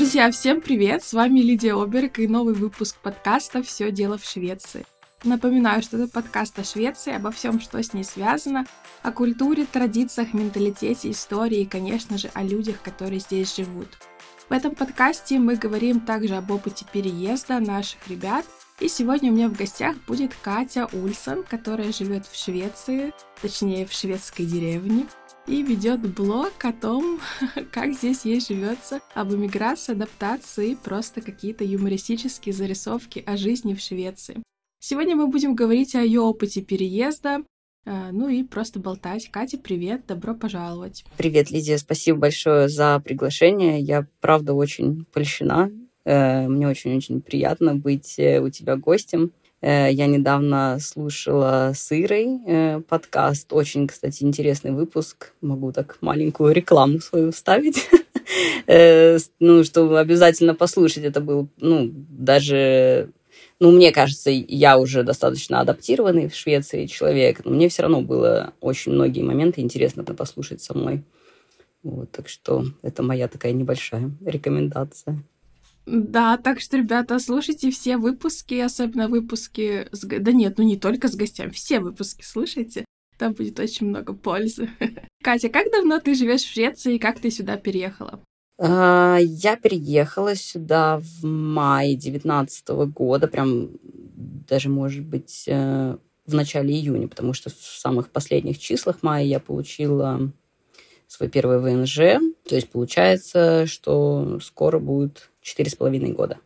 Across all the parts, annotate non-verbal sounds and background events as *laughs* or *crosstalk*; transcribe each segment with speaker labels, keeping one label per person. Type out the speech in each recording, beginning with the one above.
Speaker 1: Друзья, всем привет! С вами Лидия Оберг и новый выпуск подкаста «Все дело в Швеции». Напоминаю, что это подкаст о Швеции, обо всем, что с ней связано, о культуре, традициях, менталитете, истории и, конечно же, о людях, которые здесь живут. В этом подкасте мы говорим также об опыте переезда наших ребят, и сегодня у меня в гостях будет Катя Ульсон, которая живет в Швеции, точнее в шведской деревне, и ведет блог о том, *laughs* как здесь ей живется, об эмиграции, адаптации просто какие-то юмористические зарисовки о жизни в Швеции. Сегодня мы будем говорить о ее опыте переезда, э, ну и просто болтать. Катя, привет, добро пожаловать.
Speaker 2: Привет, Лидия, спасибо большое за приглашение. Я, правда, очень польщена. Э, мне очень-очень приятно быть э, у тебя гостем. Э, я недавно слушала с Ирой э, подкаст. Очень, кстати, интересный выпуск. Могу так маленькую рекламу свою вставить. *laughs* Э, ну, что обязательно послушать. Это был, ну, даже... Ну, мне кажется, я уже достаточно адаптированный в Швеции человек, но мне все равно было очень многие моменты интересно послушать со мной. Вот, так что это моя такая небольшая рекомендация.
Speaker 1: Да, так что, ребята, слушайте все выпуски, особенно выпуски с... Да нет, ну не только с гостями, все выпуски слушайте. Там будет очень много пользы. *laughs* Катя, как давно ты живешь в Швеции и как ты сюда переехала?
Speaker 2: А, я переехала сюда в мае 2019 года, прям даже, может быть, э, в начале июня, потому что в самых последних числах мая я получила свой первый ВНЖ. То есть получается, что скоро будет четыре с половиной года.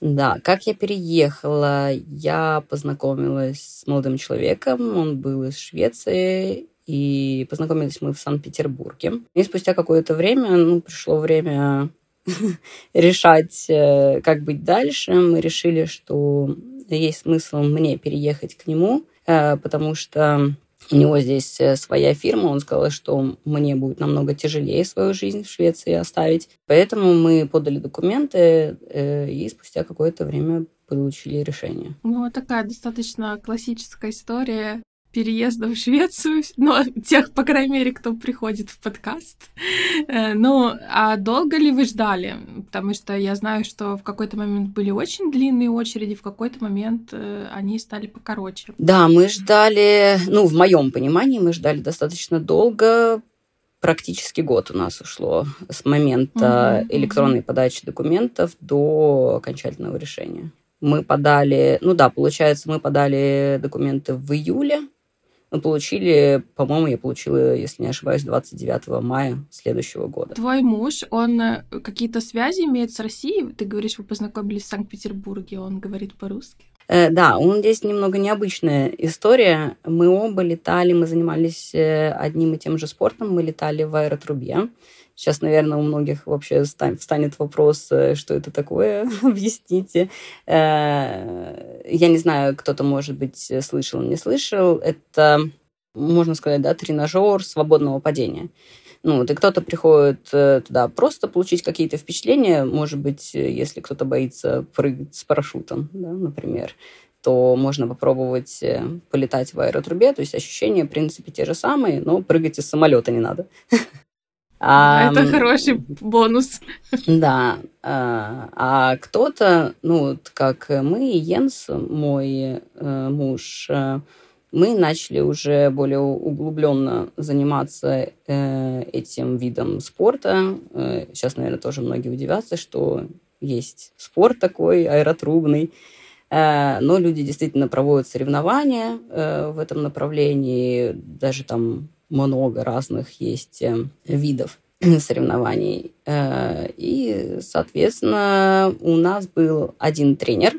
Speaker 2: Да, как я переехала, я познакомилась с молодым человеком, он был из Швеции, и познакомились мы в Санкт-Петербурге. И спустя какое-то время, ну, пришло время *laughs* решать, э, как быть дальше. Мы решили, что есть смысл мне переехать к нему, э, потому что у него здесь э, своя фирма, он сказал, что мне будет намного тяжелее свою жизнь в Швеции оставить. Поэтому мы подали документы э, и спустя какое-то время получили решение.
Speaker 1: Ну, такая достаточно классическая история переезда в Швецию, *laughs* ну, тех, по крайней мере, кто приходит в подкаст. Э, ну, а долго ли вы ждали? Потому что я знаю, что в какой-то момент были очень длинные очереди, в какой-то момент э, они стали покороче.
Speaker 2: Да, мы ждали, ну, в моем понимании, мы ждали достаточно долго, практически год у нас ушло с момента угу, электронной угу. подачи документов до окончательного решения. Мы подали, ну да, получается, мы подали документы в июле, мы получили, по-моему, я получила, если не ошибаюсь, 29 мая следующего года.
Speaker 1: Твой муж, он э, какие-то связи имеет с Россией? Ты говоришь, вы познакомились в Санкт-Петербурге, он говорит по-русски?
Speaker 2: Э, да, он здесь немного необычная история. Мы оба летали, мы занимались э, одним и тем же спортом, мы летали в аэротрубе. Сейчас, наверное, у многих вообще встанет вопрос, э, что это такое, *laughs* объясните. Э, я не знаю, кто-то, может быть, слышал, не слышал. Это, можно сказать, да, тренажер свободного падения. Ну, вот, и кто-то приходит э, туда просто получить какие-то впечатления, может быть, если кто-то боится прыгать с парашютом, да, например, то можно попробовать полетать в аэротрубе, то есть ощущения, в принципе, те же самые, но прыгать из самолета не надо. *laughs*
Speaker 1: А, Это хороший бонус.
Speaker 2: Да. А, а кто-то, ну, как мы, Йенс, мой э, муж, э, мы начали уже более углубленно заниматься э, этим видом спорта. Э, сейчас, наверное, тоже многие удивятся, что есть спорт такой аэротрубный. Э, но люди действительно проводят соревнования э, в этом направлении, даже там много разных есть э, видов *clears throat* соревнований. Э, и, соответственно, у нас был один тренер,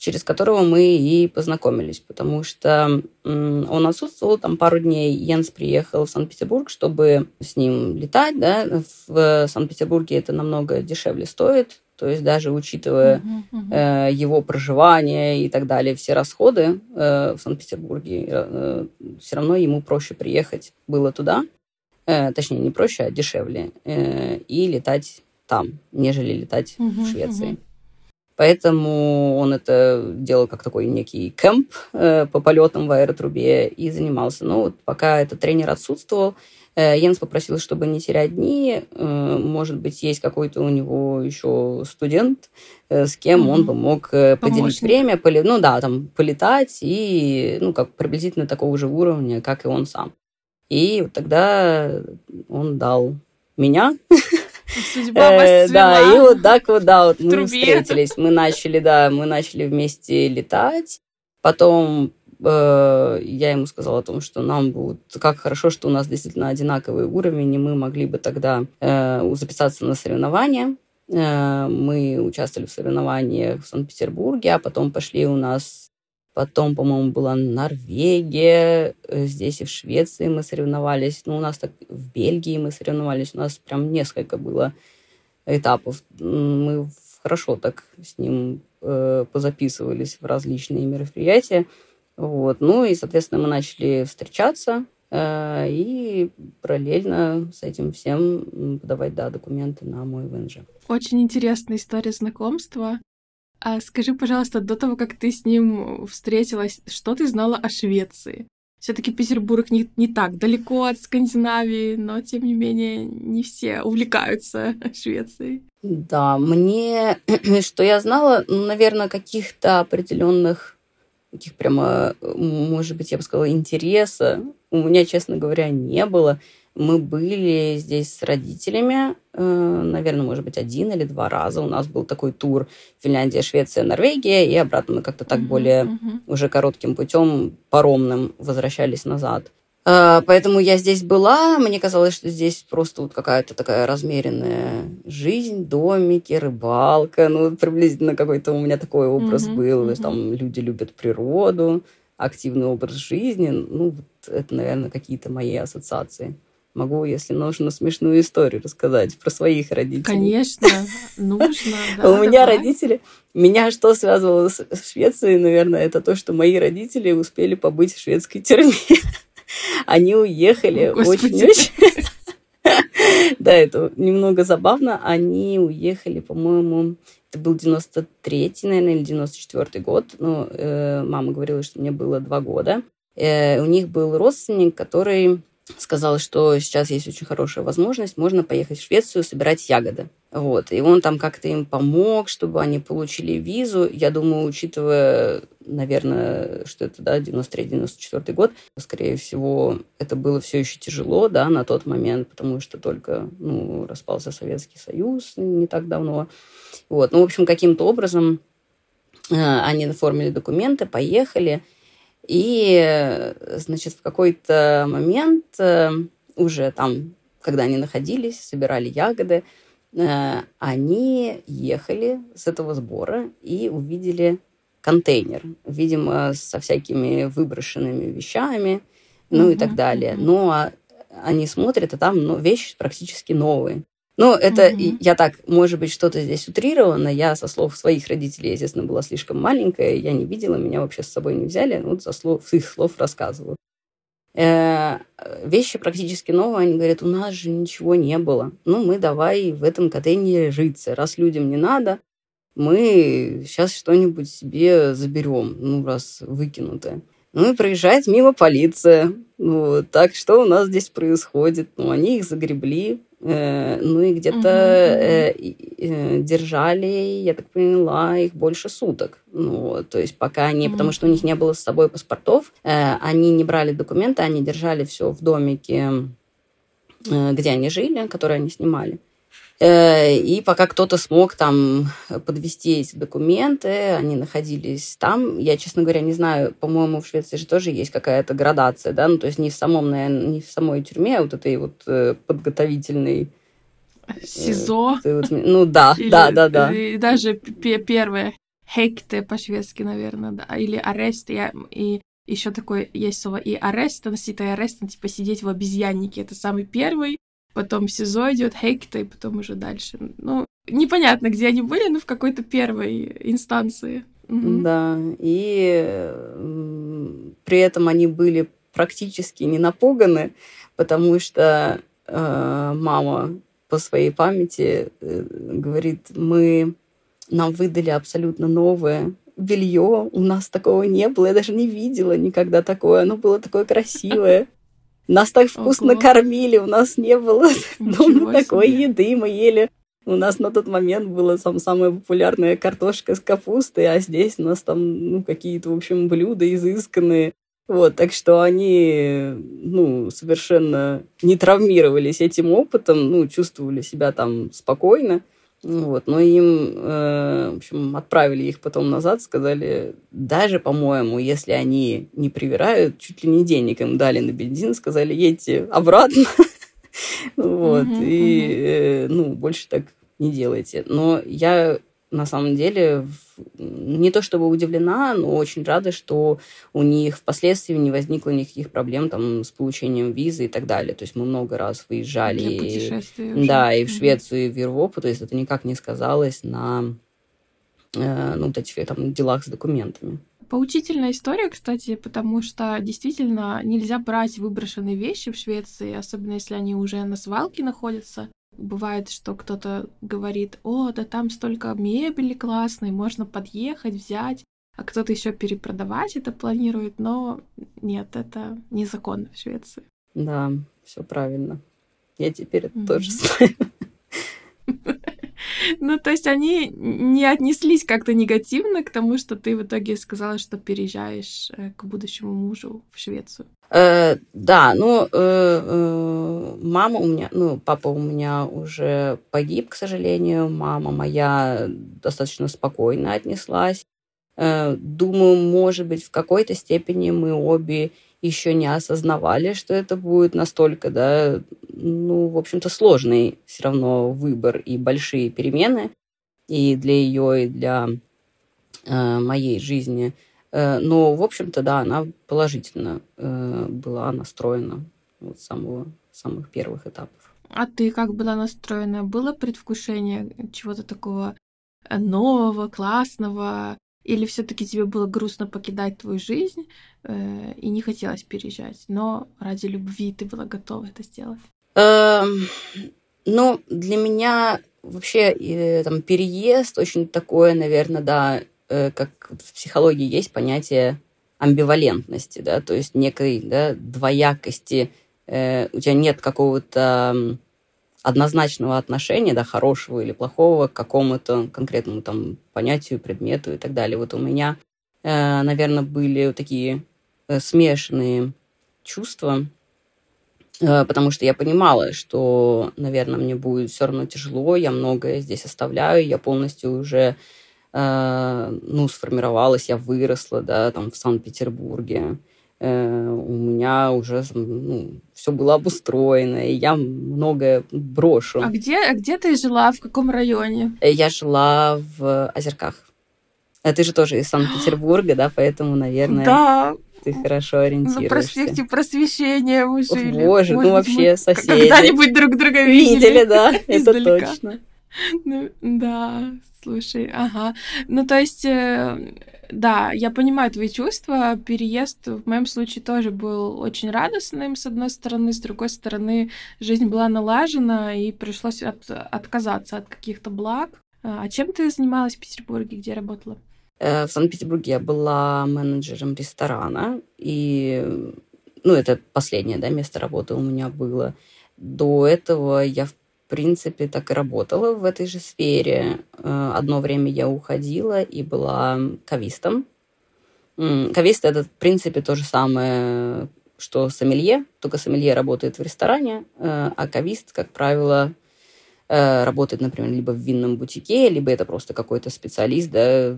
Speaker 2: через которого мы и познакомились, потому что он отсутствовал там пару дней. Йенс приехал в Санкт-Петербург, чтобы с ним летать. Да? В Санкт-Петербурге это намного дешевле стоит, то есть даже учитывая uh-huh, uh-huh. Э, его проживание и так далее, все расходы э, в Санкт-Петербурге, э, все равно ему проще приехать было туда, э, точнее не проще, а дешевле, э, и летать там, нежели летать uh-huh, в Швеции. Uh-huh. Поэтому он это делал как такой некий кемп э, по полетам в аэротрубе и занимался. Но вот пока этот тренер отсутствовал, Йенс попросил, чтобы не терять дни. Э, может быть, есть какой-то у него еще студент, э, с кем mm-hmm. он бы мог поделить Помощник. время, поли, ну да, там полетать и ну как приблизительно такого же уровня, как и он сам. И вот тогда он дал меня.
Speaker 1: Судьба
Speaker 2: Да, и вот так вот, да, вот мы встретились. Мы начали, да, мы начали вместе летать. Потом я ему сказала о том, что нам будет как хорошо, что у нас действительно одинаковый уровень, и мы могли бы тогда э, записаться на соревнования. Э, мы участвовали в соревнованиях в Санкт-Петербурге, а потом пошли у нас Потом, по-моему, была Норвегия, э, здесь и в Швеции мы соревновались. Ну, у нас так в Бельгии мы соревновались. У нас прям несколько было этапов. Мы хорошо так с ним э, позаписывались в различные мероприятия. Вот. Ну и, соответственно, мы начали встречаться э, и параллельно с этим всем подавать да, документы на мой ВНЖ.
Speaker 1: Очень интересная история знакомства. А скажи, пожалуйста, до того, как ты с ним встретилась, что ты знала о Швеции? Все-таки Петербург не, не так далеко от Скандинавии, но тем не менее не все увлекаются *laughs* Швецией.
Speaker 2: Да, мне, *clears throat* что я знала, ну, наверное, каких-то определенных таких прямо, может быть, я бы сказала, интереса у меня, честно говоря, не было. Мы были здесь с родителями, э, наверное, может быть, один или два раза. У нас был такой тур Финляндия, Швеция, Норвегия, и обратно мы как-то так mm-hmm, более mm-hmm. уже коротким путем, паромным возвращались назад. Э, поэтому я здесь была, мне казалось, что здесь просто вот какая-то такая размеренная жизнь, домики, рыбалка, ну, приблизительно какой-то у меня такой образ mm-hmm, был, mm-hmm. там люди любят природу, активный образ жизни, ну, вот это, наверное, какие-то мои ассоциации. Могу, если нужно, смешную историю рассказать про своих родителей.
Speaker 1: Конечно, нужно. *laughs*
Speaker 2: У меня родители... Меня что связывало с Швецией, наверное, это то, что мои родители успели побыть в шведской тюрьме. *laughs* Они уехали очень-очень... *laughs* Да, это немного забавно. Они уехали, по-моему, это был 93-й, наверное, или 94-й год. Ну, э, мама говорила, что мне было два года. Э, у них был родственник, который сказал, что сейчас есть очень хорошая возможность, можно поехать в Швецию собирать ягоды. Вот. И он там как-то им помог, чтобы они получили визу. Я думаю, учитывая, наверное, что это, да, 93-94 год, скорее всего, это было все еще тяжело, да, на тот момент, потому что только, ну, распался Советский Союз не так давно. Вот. Ну, в общем, каким-то образом э, они оформили документы, поехали – и, значит, в какой-то момент э, уже там, когда они находились, собирали ягоды, э, они ехали с этого сбора и увидели контейнер, видимо, со всякими выброшенными вещами, ну mm-hmm. и так далее. Но они смотрят, а там ну, вещи практически новые. Ну, это mm-hmm. я так, может быть, что-то здесь утрировано. Я со слов своих родителей, естественно, была слишком маленькая, я не видела, меня вообще с собой не взяли. Ну, вот со слов, с их слов рассказываю. Э, вещи практически новые, они говорят, у нас же ничего не было. Ну, мы давай в этом контейнере житься. Раз людям не надо, мы сейчас что-нибудь себе заберем, ну, раз выкинутое. Ну и проезжает мимо полиция. Ну, так что у нас здесь происходит? Ну, они их загребли, Э, ну и где-то э, э, держали, я так поняла, их больше суток. Ну, то есть пока они, потому что у них не было с собой паспортов, они не брали документы, они держали все в домике, где они жили, который они снимали. Э, и пока кто-то смог там подвести эти документы, они находились там. Я, честно говоря, не знаю, по-моему, в Швеции же тоже есть какая-то градация, да, ну, то есть не в самом, наверное, не в самой тюрьме, а вот этой вот э, подготовительной
Speaker 1: э, СИЗО.
Speaker 2: Ну да, или, да, да, да.
Speaker 1: И даже первое хекте по-шведски, наверное, да, или арест, я, и еще такое есть слово и арест, носить арест, типа сидеть в обезьяннике, это самый первый, потом СИЗО идет, Хейкта, и потом уже дальше. Ну, непонятно, где они были, но в какой-то первой инстанции.
Speaker 2: Угу. Да, и при этом они были практически не напуганы, потому что э, мама по своей памяти э, говорит, мы нам выдали абсолютно новое белье, у нас такого не было, я даже не видела никогда такое, оно было такое красивое. Нас так вкусно Ого. кормили, у нас не было *laughs* дома такой еды, мы ели у нас на тот момент была там самая популярная картошка с капустой, а здесь у нас там, ну, какие-то, в общем, блюда изысканные. Вот, так что они, ну, совершенно не травмировались этим опытом, ну, чувствовали себя там спокойно. Вот, но им, э, в общем, отправили их потом назад, сказали, даже, по-моему, если они не привирают, чуть ли не денег им дали на бензин, сказали, едьте обратно. *laughs* Вот, и, э, ну, больше так не делайте. Но я на самом деле не то чтобы удивлена, но очень рада, что у них впоследствии не возникло никаких проблем там с получением визы и так далее. То есть мы много раз выезжали. И, да, и в Швецию, и в Европу. То есть это никак не сказалось на э, ну, вот этих там, делах с документами.
Speaker 1: Поучительная история, кстати, потому что действительно нельзя брать выброшенные вещи в Швеции, особенно если они уже на свалке находятся. Бывает, что кто-то говорит, о, да там столько мебели классной, можно подъехать, взять, а кто-то еще перепродавать это планирует, но нет, это незаконно в Швеции.
Speaker 2: Да, все правильно. Я теперь это mm-hmm. тоже знаю. *laughs*
Speaker 1: Ну, то есть они не отнеслись как-то негативно к тому, что ты в итоге сказала, что переезжаешь э, к будущему мужу в Швецию.
Speaker 2: Э, да, ну, э, мама у меня, ну, папа у меня уже погиб, к сожалению. Мама моя достаточно спокойно отнеслась. Думаю, может быть, в какой-то степени мы обе еще не осознавали, что это будет настолько, да, ну, в общем-то, сложный все равно выбор и большие перемены и для ее, и для э, моей жизни. Э, но, в общем-то, да, она положительно э, была настроена вот с самого, самых первых этапов.
Speaker 1: А ты как была настроена? Было предвкушение чего-то такого нового, классного? Или все-таки тебе было грустно покидать твою жизнь э, и не хотелось переезжать, но ради любви ты была готова это сделать?
Speaker 2: Эм, ну, для меня вообще э, там переезд очень такое, наверное, да, э, как в психологии есть понятие амбивалентности, да, то есть некой да, двоякости. Э, у тебя нет какого-то однозначного отношения, да, хорошего или плохого к какому-то конкретному там понятию, предмету и так далее. Вот у меня, э, наверное, были такие э, смешанные чувства, э, потому что я понимала, что, наверное, мне будет все равно тяжело, я многое здесь оставляю, я полностью уже ну, сформировалась, я выросла, да, там в Санкт-Петербурге. Э, у меня уже ну, все было обустроено, и я многое брошу.
Speaker 1: А где, а где ты жила, в каком районе?
Speaker 2: Э, я жила в Озерках. А ты же тоже из Санкт-Петербурга, да, поэтому, наверное, да. ты хорошо ориентируешься. На
Speaker 1: проспекте Просвещения мы жили.
Speaker 2: Боже, ну вообще соседи.
Speaker 1: Когда-нибудь друг друга видели.
Speaker 2: Видели, да, *laughs* это точно.
Speaker 1: Ну, да, слушай, ага. Ну, то есть э, да, я понимаю твои чувства. Переезд в моем случае тоже был очень радостным, с одной стороны. С другой стороны, жизнь была налажена, и пришлось от, отказаться от каких-то благ. А чем ты занималась в Петербурге, где работала?
Speaker 2: Э, в Санкт-Петербурге я была менеджером ресторана, и, ну, это последнее, да, место работы у меня было. До этого я, в принципе, так и работала в этой же сфере. Э, одно время я уходила и была кавистом. Кавист — это, в принципе, то же самое, что сомелье, только сомелье работает в ресторане, э, а кавист, как правило, э, работает, например, либо в винном бутике, либо это просто какой-то специалист, да,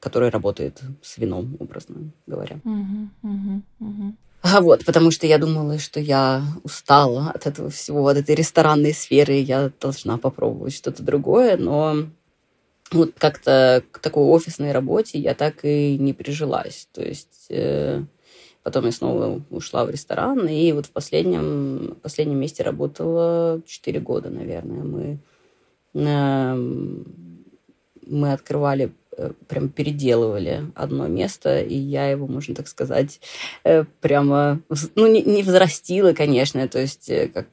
Speaker 2: который работает с вином, образно говоря.
Speaker 1: Uh-huh, uh-huh, uh-huh.
Speaker 2: А вот, потому что я думала, что я устала от этого всего, от этой ресторанной сферы, я должна попробовать что-то другое, но вот как-то к такой офисной работе я так и не прижилась. То есть э, потом я снова ушла в ресторан, и вот в последнем, последнем месте работала 4 года, наверное. Мы, э, мы открывали прям переделывали одно место, и я его, можно так сказать, э, прямо, ну, не, не взрастила, конечно, то есть э, как,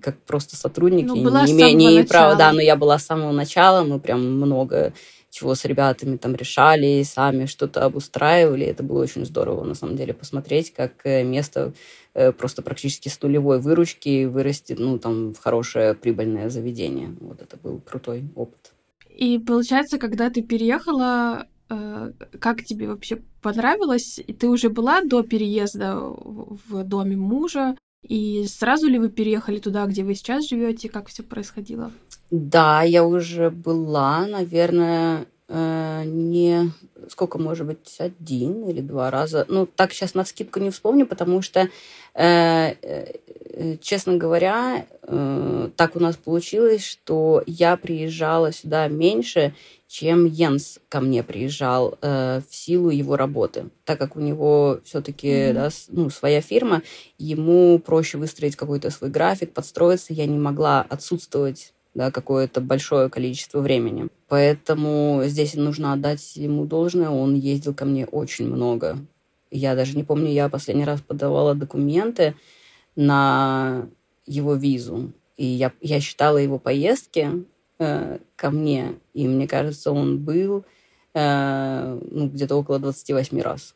Speaker 2: как просто сотрудник, ну,
Speaker 1: была
Speaker 2: не
Speaker 1: имея
Speaker 2: не права, да, но я была с самого начала, мы прям много чего с ребятами там решали, сами что-то обустраивали. Это было очень здорово, на самом деле, посмотреть, как э, место э, просто практически с нулевой выручки вырастет, ну, там, в хорошее прибыльное заведение. Вот это был крутой опыт.
Speaker 1: И получается, когда ты переехала, э, как тебе вообще понравилось? Ты уже была до переезда в доме мужа? И сразу ли вы переехали туда, где вы сейчас живете? Как все происходило?
Speaker 2: Да, я уже была, наверное, не сколько, может быть, один или два раза. Ну, так сейчас на скидку не вспомню, потому что, э, э, честно говоря, так у нас получилось, что я приезжала сюда меньше, чем Йенс ко мне приезжал в силу его работы. Так как у него все-таки mm-hmm. да, ну, своя фирма, ему проще выстроить какой-то свой график, подстроиться. Я не могла отсутствовать да, какое-то большое количество времени. Поэтому здесь нужно отдать ему должное. Он ездил ко мне очень много. Я даже не помню, я последний раз подавала документы на его визу. И я, я считала его поездки э, ко мне. И мне кажется, он был э, ну, где-то около 28 раз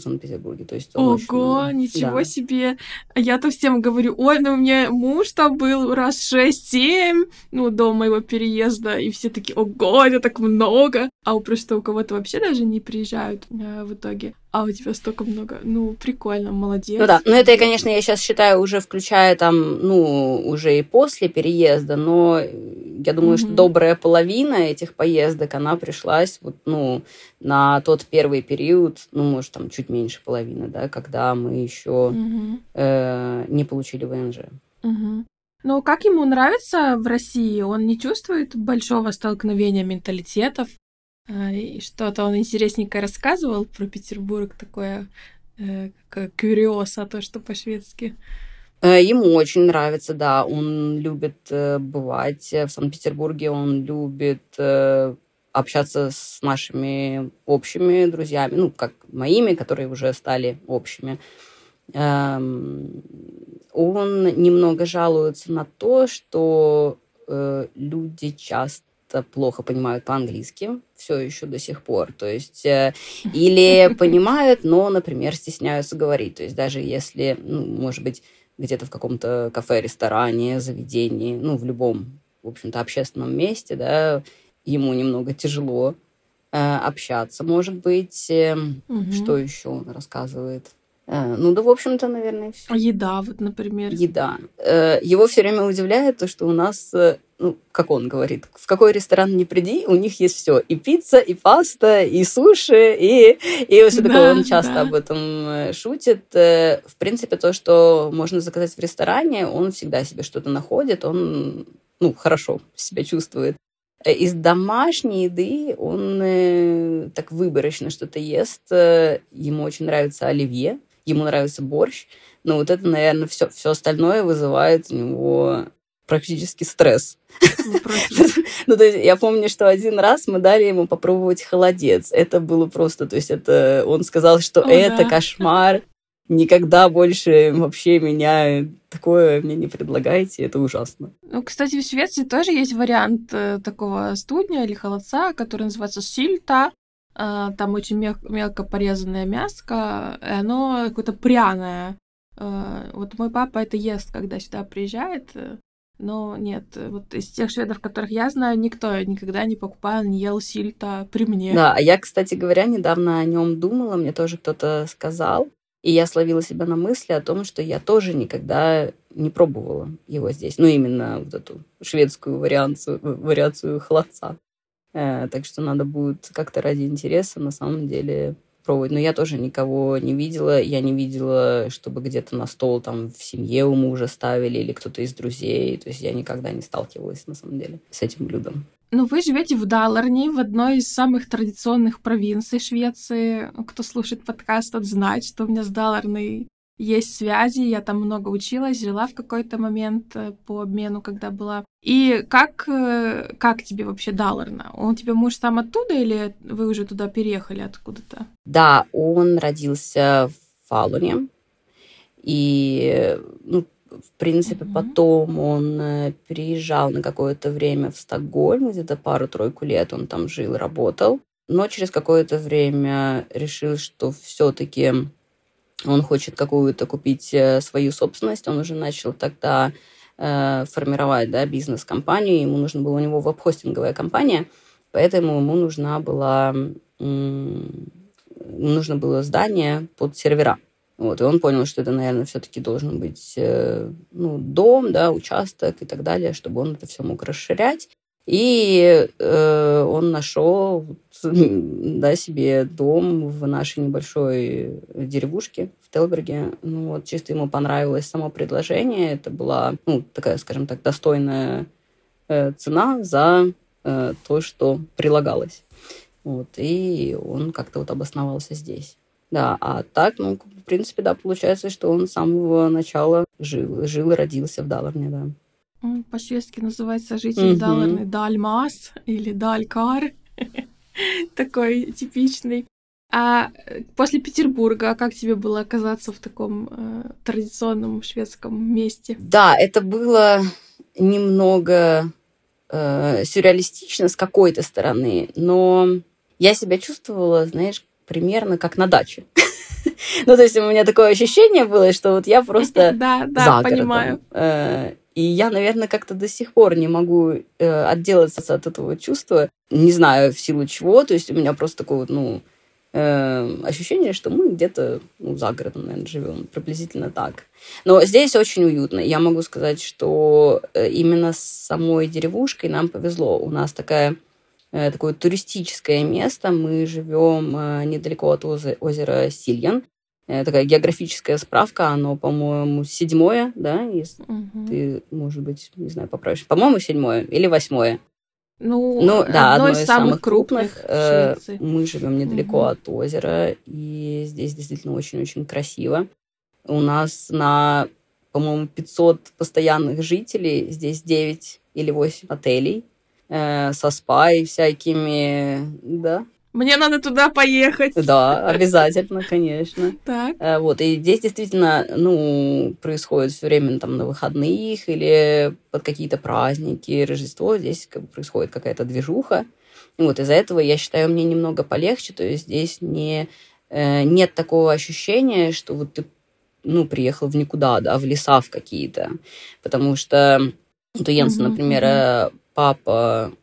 Speaker 2: в Санкт-Петербурге. То есть
Speaker 1: Ого, очень... ничего да. себе! А я-то всем говорю, ой, ну у меня муж там был раз 6-7, ну, до моего переезда, и все такие, ого, это так много! А у просто у кого-то вообще даже не приезжают э, в итоге а у тебя столько много. Ну, прикольно, молодец.
Speaker 2: Ну да, ну это, конечно, я сейчас считаю, уже включая там, ну, уже и после переезда, но я думаю, mm-hmm. что добрая половина этих поездок, она пришлась вот, ну, на тот первый период, ну, может, там чуть меньше половины, да, когда мы еще mm-hmm. э, не получили ВНЖ.
Speaker 1: Mm-hmm. Ну, как ему нравится в России? Он не чувствует большого столкновения менталитетов? А, и что-то он интересненько рассказывал про Петербург, такое э, как кюриоса, то, что по-шведски.
Speaker 2: Э, ему очень нравится, да. Он любит э, бывать в Санкт-Петербурге, он любит общаться с нашими общими друзьями, ну, как моими, которые уже стали общими. Эм, он немного жалуется на то, что люди часто плохо понимают по-английски, все еще до сих пор. То есть, э, или *laughs* понимают, но, например, стесняются говорить. То есть, даже если, ну, может быть, где-то в каком-то кафе, ресторане, заведении, ну, в любом, в общем-то, общественном месте, да, ему немного тяжело э, общаться, может быть. Э, угу. Что еще он рассказывает? Э, ну да, в общем-то, наверное, все.
Speaker 1: Еда, вот, например.
Speaker 2: Еда. Э, его все время удивляет то, что у нас, э, ну, как он говорит, в какой ресторан не приди, у них есть все. И пицца, и паста, и суши, и, и все да, такое. Он часто да. об этом шутит. В принципе, то, что можно заказать в ресторане, он всегда себе что-то находит, он, ну, хорошо себя чувствует. Из домашней еды он э, так выборочно что-то ест. Ему очень нравится оливье ему нравится борщ, но вот это, наверное, все, все остальное вызывает у него практически стресс. Ну, *laughs* ну, то есть я помню, что один раз мы дали ему попробовать холодец. Это было просто, то есть это он сказал, что это кошмар. Никогда больше вообще меня такое мне не предлагайте, это ужасно.
Speaker 1: Ну, кстати, в Швеции тоже есть вариант э, такого студня или холодца, который называется сильта. А, там очень мелко порезанное мяско, и оно какое-то пряное. А, вот мой папа это ест, когда сюда приезжает, но нет, вот из тех шведов, которых я знаю, никто никогда не покупал, не ел сильта при мне.
Speaker 2: Да, а я, кстати говоря, недавно о нем думала, мне тоже кто-то сказал, и я словила себя на мысли о том, что я тоже никогда не пробовала его здесь. Ну, именно вот эту шведскую вариацию, вариацию холодца. Э, так что надо будет как-то ради интереса на самом деле пробовать. Но я тоже никого не видела. Я не видела, чтобы где-то на стол там в семье у мужа ставили или кто-то из друзей. То есть я никогда не сталкивалась на самом деле с этим блюдом.
Speaker 1: Ну, вы живете в Даларне, в одной из самых традиционных провинций Швеции. Кто слушает подкаст, тот знает, что у меня с Даларной есть связи, я там много училась, жила в какой-то момент э, по обмену, когда была. И как, э, как тебе вообще Далларна? Он тебе муж сам оттуда или вы уже туда переехали откуда-то?
Speaker 2: Да, он родился в Фалуне. И ну, в принципе, mm-hmm. потом он э, переезжал на какое-то время в Стокгольм, где-то пару-тройку лет он там жил, работал. Но через какое-то время решил, что все-таки он хочет какую-то купить э, свою собственность. Он уже начал тогда э, формировать да, бизнес-компанию. Ему нужно было, у него веб-хостинговая компания, поэтому ему нужна была, нужно было здание под сервера. Вот, и он понял, что это, наверное, все-таки должен быть э, ну, дом, да, участок и так далее, чтобы он это все мог расширять. И э, он нашел *laughs* да, себе дом в нашей небольшой деревушке в Телберге. Ну, вот, чисто ему понравилось само предложение. Это была, ну, такая, скажем так, достойная э, цена за э, то, что прилагалось. Вот, и он как-то вот обосновался здесь. Да, а так, ну, в принципе, да, получается, что он с самого начала жил, жил и родился в Даларне, да.
Speaker 1: По-шведски называется житель угу. Даларны Дальмас или Далькар. *laughs* Такой типичный. А после Петербурга, как тебе было оказаться в таком э, традиционном шведском месте?
Speaker 2: Да, это было немного э, сюрреалистично с какой-то стороны, но я себя чувствовала, знаешь, примерно как на даче. *laughs* ну, то есть у меня такое ощущение было, что вот я просто *laughs*
Speaker 1: да, да, понимаю.
Speaker 2: Э, и я, наверное, как-то до сих пор не могу э, отделаться от этого чувства. Не знаю, в силу чего. То есть у меня просто такое ну, э, ощущение, что мы где-то ну, за городом, наверное, живем. Приблизительно так. Но здесь очень уютно. Я могу сказать, что именно с самой деревушкой нам повезло. У нас такая Э, такое туристическое место. Мы живем э, недалеко от озера Сильян. Э, такая географическая справка, оно, по-моему, седьмое, да, если угу. ты, может быть, не знаю, поправишь. По-моему, седьмое или восьмое.
Speaker 1: Ну, ну да, одно, одно из, из самых крупных.
Speaker 2: крупных. Мы живем недалеко угу. от озера, и здесь действительно очень-очень красиво. У нас на, по-моему, 500 постоянных жителей, здесь 9 или 8 отелей э, со спай всякими, да.
Speaker 1: Мне надо туда поехать.
Speaker 2: Да, обязательно, конечно.
Speaker 1: Так.
Speaker 2: Э, вот, и здесь действительно, ну, происходит все время там на выходных или под какие-то праздники, Рождество, здесь как бы происходит какая-то движуха. И вот из-за этого, я считаю, мне немного полегче, то есть здесь не, э, нет такого ощущения, что вот ты, ну, приехал в никуда, да, в леса в какие-то, потому что у Йенса, mm-hmm, например, mm-hmm папа э,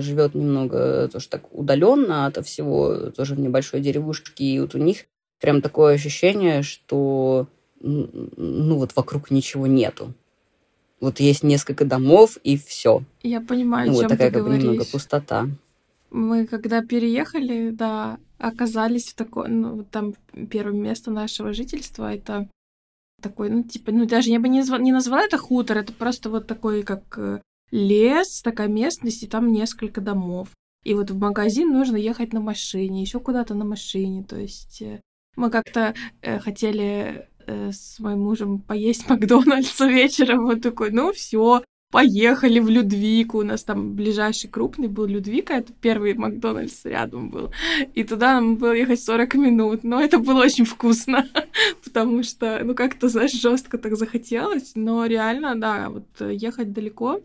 Speaker 2: живет немного тоже так удаленно от всего, тоже в небольшой деревушке, и вот у них прям такое ощущение, что ну вот вокруг ничего нету. Вот есть несколько домов и все.
Speaker 1: Я понимаю, ну,
Speaker 2: вот такая
Speaker 1: ты
Speaker 2: как бы немного пустота.
Speaker 1: Мы когда переехали, да, оказались в такой, ну, там первое место нашего жительства, это такой, ну, типа, ну, даже я бы не, назвала, не назвала это хутор, это просто вот такой, как э, лес, такая местность, и там несколько домов. И вот в магазин нужно ехать на машине, еще куда-то на машине. То есть э, мы как-то э, хотели э, с моим мужем поесть *laughs* Макдональдса вечером. Он такой, ну все, поехали в Людвику. У нас там ближайший крупный был Людвика, это первый Макдональдс рядом был. И туда нам было ехать 40 минут. Но это было очень вкусно, *laughs* потому что, ну, как-то, знаешь, жестко так захотелось. Но реально, да, вот э, ехать далеко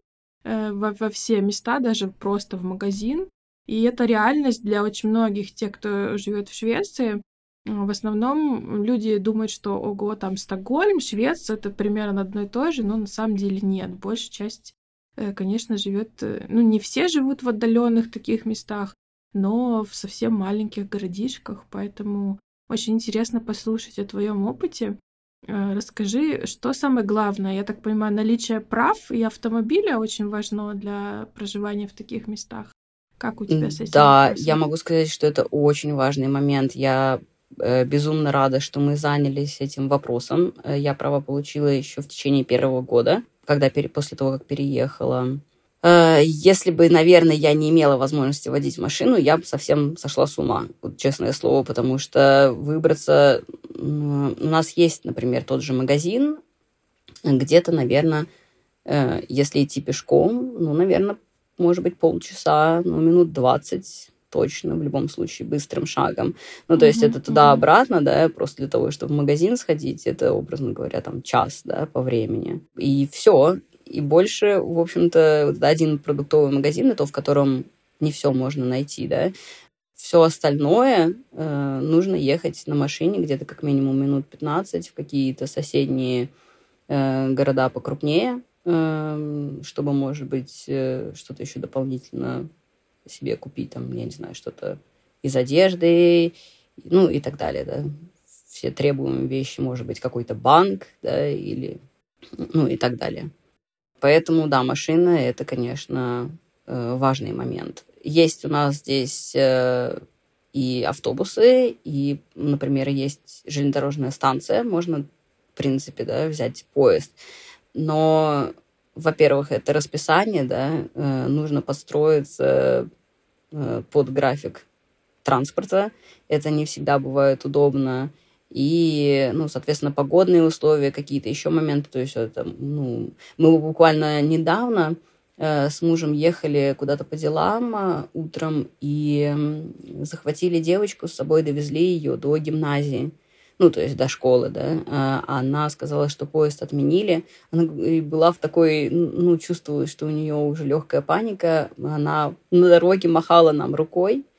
Speaker 1: во, во все места, даже просто в магазин. И это реальность для очень многих тех, кто живет в Швеции. В основном люди думают, что ого, там Стокгольм, Швеция, это примерно одно и то же, но на самом деле нет. Большая часть, э, конечно, живет, э, ну не все живут в отдаленных таких местах, но в совсем маленьких городишках, поэтому очень интересно послушать о твоем опыте. Э, расскажи, что самое главное? Я так понимаю, наличие прав и автомобиля очень важно для проживания в таких местах. Как у тебя с этим?
Speaker 2: Да, я могу сказать, что это очень важный момент. Я э, безумно рада, что мы занялись этим вопросом. Э, я права получила еще в течение первого года, когда после того, как переехала. Э, если бы, наверное, я не имела возможности водить машину, я бы совсем сошла с ума, вот, честное слово, потому что выбраться... У нас есть, например, тот же магазин, где-то, наверное, э, если идти пешком, ну, наверное, может быть, полчаса, ну, минут 20 точно, в любом случае, быстрым шагом. Ну, то есть это туда-обратно, да, просто для того, чтобы в магазин сходить, это, образно говоря, там час, да, по времени. И все. И больше, в общем-то, один продуктовый магазин, это в котором не все можно найти, да. Все остальное э, нужно ехать на машине где-то как минимум минут 15 в какие-то соседние э, города покрупнее, э, чтобы, может быть, э, что-то еще дополнительно себе купить, там, я не знаю, что-то из одежды, ну и так далее, да. Все требуемые вещи, может быть, какой-то банк, да, или, ну и так далее. Поэтому, да, машина — это, конечно, э, важный момент. Есть у нас здесь э, и автобусы, и, например, есть железнодорожная станция, можно, в принципе, да, взять поезд. Но, во-первых, это расписание, да, э, нужно подстроиться под график транспорта. Это не всегда бывает удобно. И, ну, соответственно, погодные условия, какие-то еще моменты. То есть это, ну, мы буквально недавно э, с мужем ехали куда-то по делам э, утром и э, захватили девочку с собой, довезли ее до гимназии ну, то есть до школы, да, а она сказала, что поезд отменили. Она была в такой, ну, чувствовала, что у нее уже легкая паника. Она на дороге махала нам рукой, э,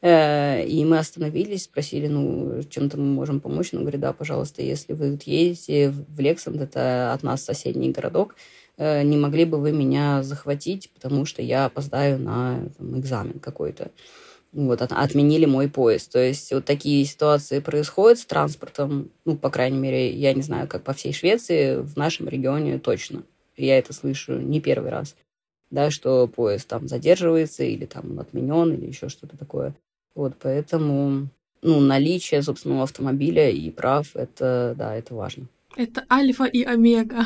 Speaker 2: и мы остановились, спросили, ну, чем-то мы можем помочь. Она говорит, да, пожалуйста, если вы едете в Лександ, это от нас соседний городок, э, не могли бы вы меня захватить, потому что я опоздаю на там, экзамен какой-то вот, отменили мой поезд. То есть вот такие ситуации происходят с транспортом, ну, по крайней мере, я не знаю, как по всей Швеции, в нашем регионе точно. Я это слышу не первый раз, да, что поезд там задерживается или там он отменен или еще что-то такое. Вот, поэтому, ну, наличие собственного автомобиля и прав, это, да, это важно.
Speaker 1: Это альфа и омега.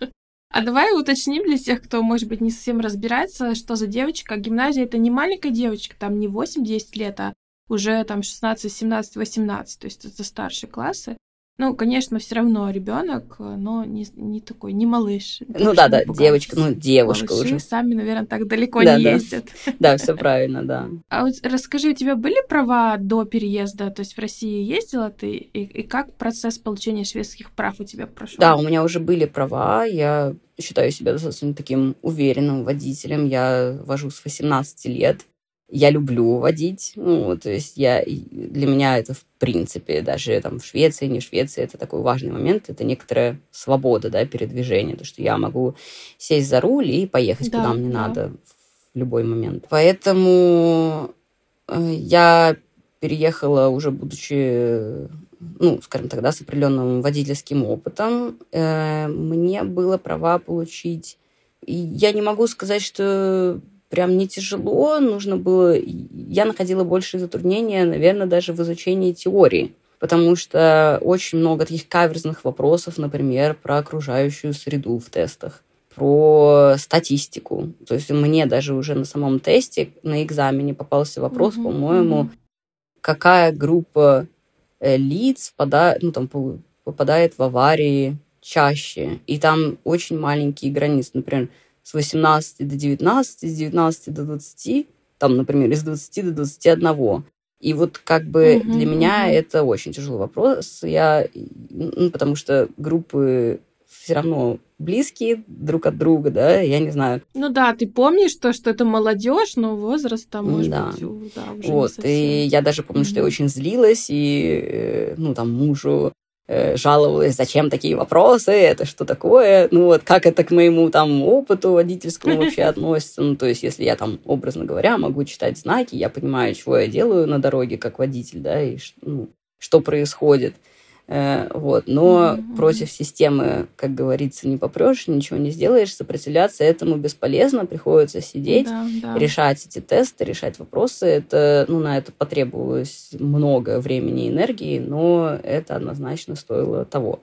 Speaker 1: *laughs* А давай уточним для тех, кто, может быть, не совсем разбирается, что за девочка. Гимназия — это не маленькая девочка, там не 8-10 лет, а уже там 16, 17, 18, то есть это старшие классы. Ну, конечно, все равно ребенок, но не, не такой, не малыш.
Speaker 2: Ну да, да, девочка, ну девушка
Speaker 1: Малыши
Speaker 2: уже.
Speaker 1: сами, наверное, так далеко да, не да. ездят.
Speaker 2: Да, все правильно, да.
Speaker 1: А вот расскажи, у тебя были права до переезда? То есть в России ездила ты? И, и как процесс получения шведских прав у тебя прошел?
Speaker 2: Да, у меня уже были права. Я считаю себя достаточно таким уверенным водителем. Я вожу с 18 лет я люблю водить, ну, то есть я, для меня это в принципе, даже там в Швеции, не в Швеции, это такой важный момент, это некоторая свобода, да, передвижения, то, что я могу сесть за руль и поехать, да, куда мне да. надо в любой момент. Поэтому э, я переехала уже будучи, ну, скажем так, да, с определенным водительским опытом. Э, мне было права получить и я не могу сказать, что прям не тяжело, нужно было... Я находила большие затруднения, наверное, даже в изучении теории, потому что очень много таких каверзных вопросов, например, про окружающую среду в тестах про статистику. То есть мне даже уже на самом тесте, на экзамене попался вопрос, mm-hmm. по-моему, какая группа э, лиц впадает, ну, там, попадает в аварии чаще. И там очень маленькие границы. Например, с 18 до 19, с 19 до 20, там, например, из 20 до 21. И вот как бы mm-hmm, для меня mm-hmm. это очень тяжелый вопрос. Я, ну, потому что группы все равно близкие друг от друга, да, я не знаю.
Speaker 1: Ну да, ты помнишь то, что это молодежь, но возраст там может да. быть, да, уже
Speaker 2: Вот, и я даже помню, mm-hmm. что я очень злилась, и, э, ну, там, мужу жаловалась, зачем такие вопросы, это что такое, ну вот как это к моему там опыту водительскому *laughs* вообще относится, ну то есть если я там, образно говоря, могу читать знаки, я понимаю, чего я делаю на дороге как водитель, да, и ну, что происходит, Э, вот. Но mm-hmm. против системы, как говорится, не попрешь, ничего не сделаешь, сопротивляться этому бесполезно, приходится сидеть, да, да. решать эти тесты, решать вопросы. Это, ну, на это потребовалось много времени и энергии, но это однозначно стоило того.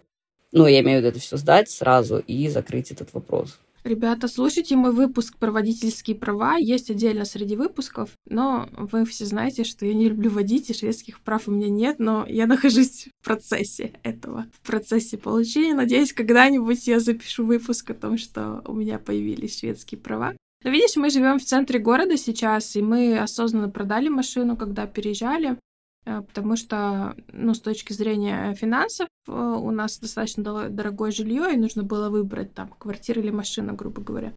Speaker 2: Ну, я имею в виду это все сдать сразу и закрыть этот вопрос.
Speaker 1: Ребята, слушайте мой выпуск про водительские права. Есть отдельно среди выпусков, но вы все знаете, что я не люблю водить, и шведских прав у меня нет, но я нахожусь в процессе этого, в процессе получения. Надеюсь, когда-нибудь я запишу выпуск о том, что у меня появились шведские права. Ну, видишь, мы живем в центре города сейчас, и мы осознанно продали машину, когда переезжали, потому что, ну, с точки зрения финансов, э, у нас достаточно дорогое жилье, и нужно было выбрать там квартиру или машину, грубо говоря.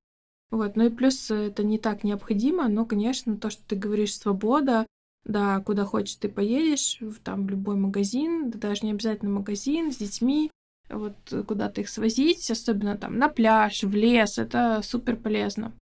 Speaker 1: Вот, ну и плюс это не так необходимо, но, конечно, то, что ты говоришь, свобода, да, куда хочешь ты поедешь, в, там, в любой магазин, да даже не обязательно магазин, с детьми, вот куда-то их свозить, особенно там на пляж, в лес, это супер полезно.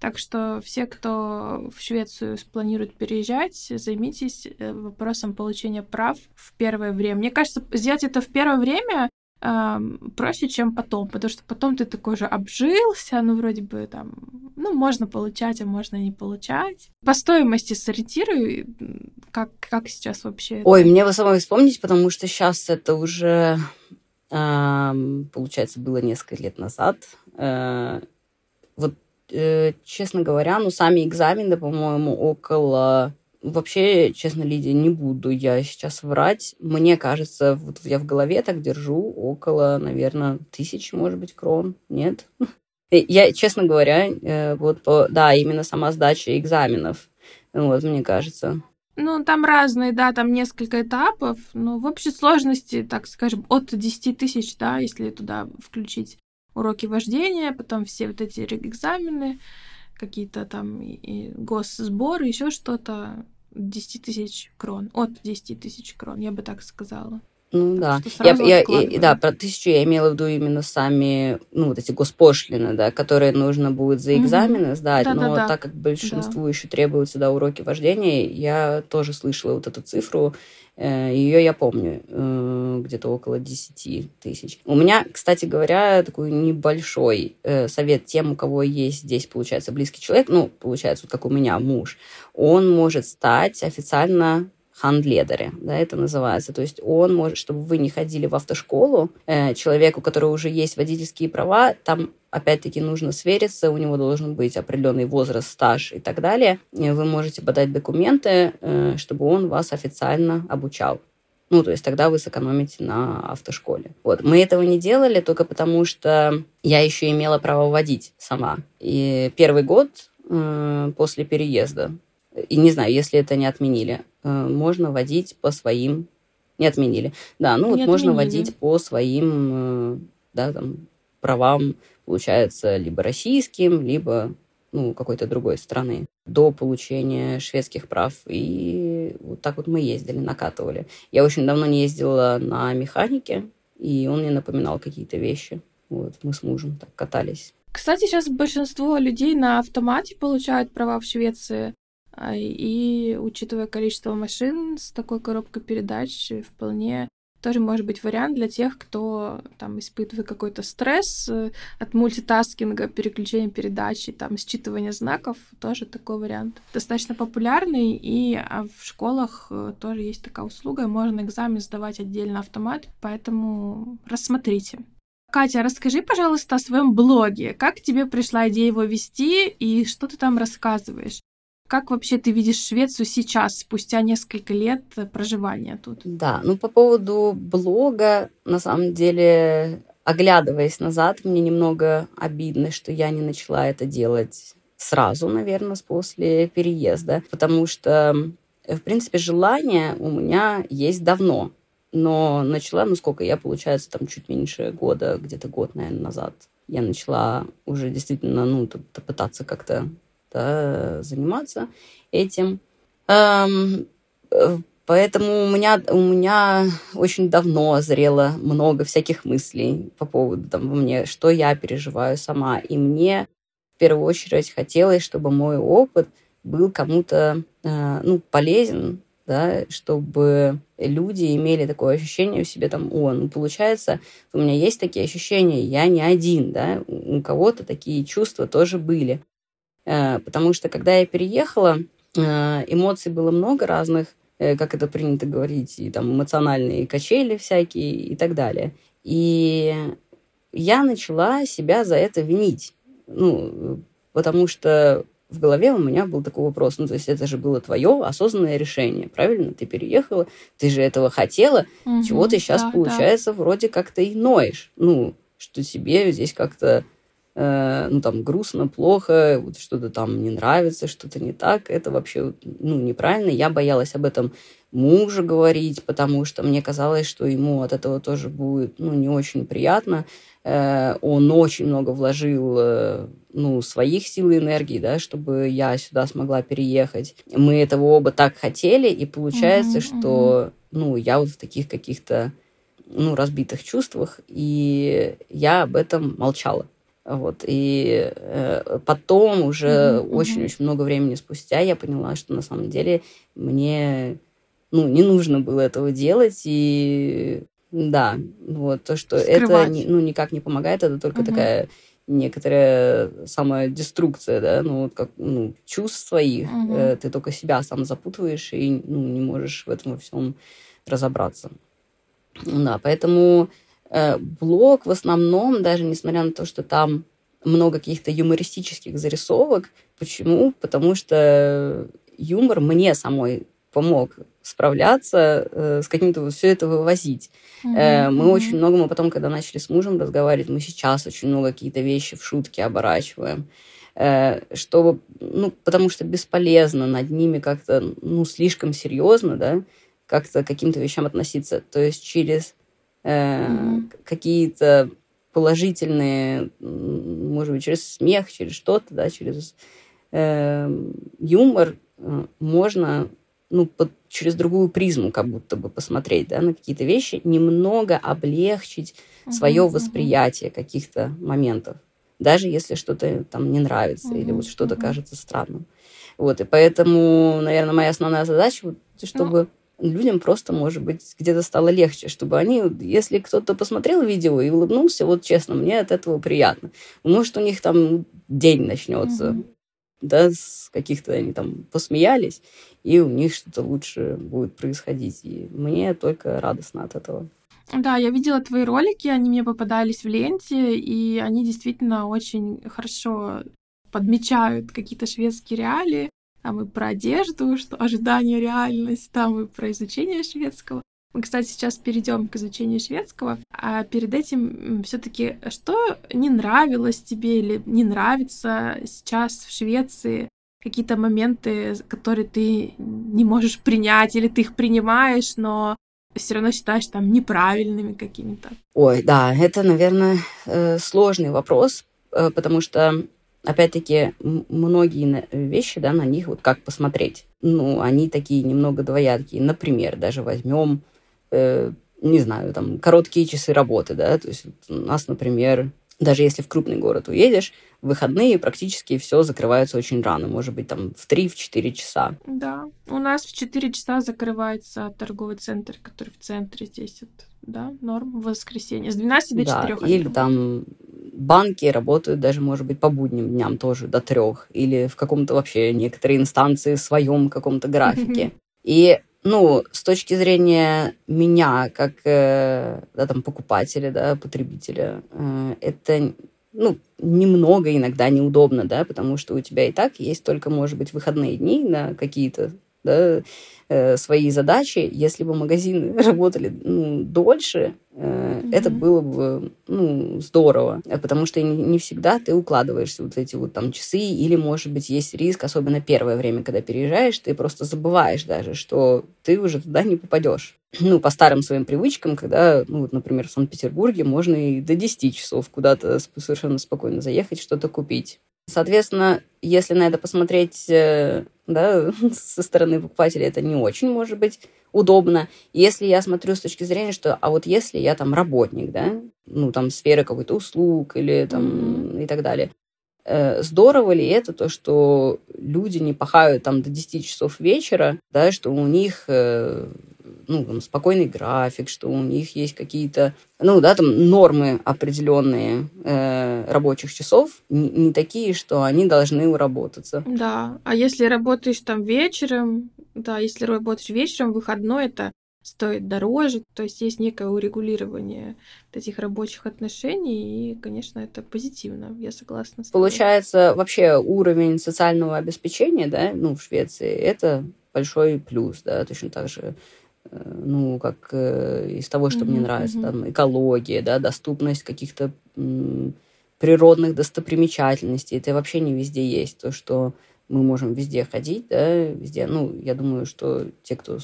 Speaker 1: Так что все, кто в Швецию планирует переезжать, займитесь э, вопросом получения прав в первое время. Мне кажется, сделать это в первое время э, проще, чем потом, потому что потом ты такой же обжился, ну, вроде бы там, ну, можно получать, а можно не получать. По стоимости сориентируй, как, как сейчас вообще.
Speaker 2: Ой, это... мне бы самой вспомнить, потому что сейчас это уже, э, получается, было несколько лет назад. Э, вот честно говоря, ну, сами экзамены, по-моему, около... Вообще, честно, Лидия, не буду я сейчас врать. Мне кажется, вот я в голове так держу около, наверное, тысячи, может быть, крон. Нет? *laughs* Я, честно говоря, э, вот. Да, именно сама сдача экзаменов. Вот, мне кажется.
Speaker 1: Ну, там разные, да, там несколько этапов, но в общей сложности, так скажем, от 10 тысяч, да, если туда включить уроки вождения, потом все вот эти экзамены, какие-то там и, госсборы, еще что-то. 10 тысяч крон, от 10 тысяч крон, я бы так сказала.
Speaker 2: Ну так да. Я, я, да, про тысячу я имела в виду именно сами, ну, вот эти госпошлины, да, которые нужно будет за экзамены mm-hmm. сдать, да, но да, да. так как большинству да. еще требуются, да, уроки вождения, я тоже слышала вот эту цифру, Ее я помню, э, где-то около 10 тысяч. У меня, кстати говоря, такой небольшой э, совет тем, у кого есть здесь, получается, близкий человек, ну, получается, вот как у меня муж, он может стать официально хандледере, да, это называется. То есть он может, чтобы вы не ходили в автошколу, э, человеку, у которого уже есть водительские права, там опять-таки нужно свериться, у него должен быть определенный возраст, стаж и так далее. Вы можете подать документы, э, чтобы он вас официально обучал. Ну, то есть тогда вы сэкономите на автошколе. Вот. Мы этого не делали только потому, что я еще имела право водить сама. И первый год э, после переезда и не знаю, если это не отменили, э, можно водить по своим... Не отменили. Да, ну не вот можно водить по своим, э, да, там, правам, получается, либо российским, либо ну, какой-то другой страны до получения шведских прав. И вот так вот мы ездили, накатывали. Я очень давно не ездила на механике, и он мне напоминал какие-то вещи. Вот, мы с мужем так катались.
Speaker 1: Кстати, сейчас большинство людей на автомате получают права в Швеции. А, и учитывая количество машин с такой коробкой передач, вполне тоже может быть вариант для тех, кто там испытывает какой-то стресс э, от мультитаскинга, переключения передачи, там считывания знаков, тоже такой вариант. Достаточно популярный, и а, в школах э, тоже есть такая услуга, можно экзамен сдавать отдельно автомат, поэтому рассмотрите. Катя, расскажи, пожалуйста, о своем блоге. Как тебе пришла идея его вести и что ты там рассказываешь? Как вообще ты видишь Швецию сейчас, спустя несколько лет проживания тут?
Speaker 2: Да, ну по поводу блога, на самом деле, оглядываясь назад, мне немного обидно, что я не начала это делать сразу, наверное, после переезда, потому что, в принципе, желание у меня есть давно, но начала, ну сколько, я, получается, там чуть меньше года, где-то год, наверное, назад, я начала уже действительно, ну, пытаться как-то да, заниматься этим. Эм, поэтому у меня, у меня очень давно зрело много всяких мыслей по поводу там, мне, что я переживаю сама. И мне в первую очередь хотелось, чтобы мой опыт был кому-то э, ну, полезен, да, чтобы люди имели такое ощущение в себе, там, о, ну, получается, у меня есть такие ощущения, я не один, да, у кого-то такие чувства тоже были. Э, потому что когда я переехала, э, эмоций было много разных, э, как это принято говорить, и там эмоциональные качели всякие и так далее. И я начала себя за это винить. Ну, потому что в голове у меня был такой вопрос, ну, то есть это же было твое осознанное решение, правильно? Ты переехала, ты же этого хотела, угу, чего ты сейчас, да, получается, да. вроде как-то и ноешь. Ну, что тебе здесь как-то э, ну, там, грустно, плохо, вот что-то там не нравится, что-то не так, это вообще, ну, неправильно. Я боялась об этом мужу говорить, потому что мне казалось, что ему от этого тоже будет, ну, не очень приятно. Э, он очень много вложил, э, ну, своих сил и энергии, да, чтобы я сюда смогла переехать. Мы этого оба так хотели, и получается, mm-hmm, что, ну, я вот в таких каких-то, ну, разбитых чувствах, и я об этом молчала. Вот, и э, потом уже очень-очень mm-hmm. много времени спустя я поняла, что на самом деле мне ну, не нужно было этого делать, и да, вот то, что Скрывать. это ну, никак не помогает, это только угу. такая некоторая самодеструкция, да, ну, вот как, ну, чувств своих, угу. э, ты только себя сам запутываешь и, ну, не можешь в этом во всем разобраться. Да, поэтому блог в основном, даже несмотря на то, что там много каких-то юмористических зарисовок, почему? Потому что юмор мне самой помог справляться, э, с каким-то вот все это вывозить. Mm-hmm. мы очень много, мы потом, когда начали с мужем разговаривать, мы сейчас очень много какие-то вещи в шутки оборачиваем. Э, чтобы, ну, потому что бесполезно над ними как-то, ну, слишком серьезно, да, как-то к каким-то вещам относиться. То есть через э, mm-hmm. какие-то положительные, может быть, через смех, через что-то, да, через э, юмор э, можно ну, под, через другую призму как будто бы посмотреть да, на какие-то вещи, немного облегчить uh-huh, свое восприятие каких-то моментов, даже если что-то там не нравится uh-huh, или вот что-то uh-huh. кажется странным. Вот, и поэтому, наверное, моя основная задача, вот, чтобы ну, людям просто, может быть, где-то стало легче, чтобы они, если кто-то посмотрел видео и улыбнулся, вот честно, мне от этого приятно. Может, у них там день начнется. Uh-huh да, с каких-то они там посмеялись, и у них что-то лучше будет происходить. И мне только радостно от этого.
Speaker 1: Да, я видела твои ролики, они мне попадались в ленте, и они действительно очень хорошо подмечают какие-то шведские реалии. Там и про одежду, что ожидание реальность, там и про изучение шведского. Мы, кстати, сейчас перейдем к изучению шведского, а перед этим все-таки что не нравилось тебе или не нравится сейчас в Швеции? Какие-то моменты, которые ты не можешь принять, или ты их принимаешь, но все равно считаешь там неправильными какими-то?
Speaker 2: Ой, да, это, наверное, э, сложный вопрос, э, потому что, опять-таки, многие вещи, да, на них вот как посмотреть. Ну, они такие немного двоякие. Например, даже возьмем э, не знаю, там, короткие часы работы, да, то есть у нас, например, даже если в крупный город уедешь, в выходные практически все закрывается очень рано, может быть, там в 3-4 часа.
Speaker 1: Да, у нас в 4 часа закрывается торговый центр, который в центре здесь, вот, да, норм, в воскресенье, с 12 до да, 4.
Speaker 2: или там банки работают даже, может быть, по будним дням тоже до трех, или в каком-то вообще некоторые инстанции в своем каком-то графике. *laughs* И ну, с точки зрения меня, как э, да, там, покупателя, да, потребителя, э, это ну, немного иногда неудобно, да, потому что у тебя и так есть только, может быть, выходные дни на какие-то да, э, свои задачи. Если бы магазины *laughs* работали ну, дольше, mm-hmm. это было бы ну, здорово, потому что не, не всегда ты укладываешься вот эти вот там часы, или, может быть, есть риск, особенно первое время, когда переезжаешь, ты просто забываешь даже, что ты уже туда не попадешь. Ну, по старым своим привычкам, когда, ну, вот, например, в Санкт-Петербурге можно и до 10 часов куда-то совершенно спокойно заехать, что-то купить. Соответственно, если на это посмотреть э, да, *laughs* со стороны покупателя, это не очень может быть удобно. Если я смотрю с точки зрения, что, а вот если я там работник, да, ну, там, сферы какой-то услуг или там mm-hmm. и так далее, э, здорово ли это то, что люди не пахают там до 10 часов вечера, да, что у них э, ну, там, спокойный график, что у них есть какие-то, ну, да, там нормы определенные э, рабочих часов, не, не такие, что они должны уработаться.
Speaker 1: Да, а если работаешь там вечером, да, если работаешь вечером, выходной, это стоит дороже, то есть есть некое урегулирование этих рабочих отношений, и, конечно, это позитивно, я согласна.
Speaker 2: С Получается, вообще уровень социального обеспечения, да, ну, в Швеции, это большой плюс, да, точно так же ну, как э, из того, что mm-hmm, мне нравится, mm-hmm. там, экология, да, доступность каких-то природных достопримечательностей. Это вообще не везде есть. То, что мы можем везде ходить, да, везде. Ну, я думаю, что те, кто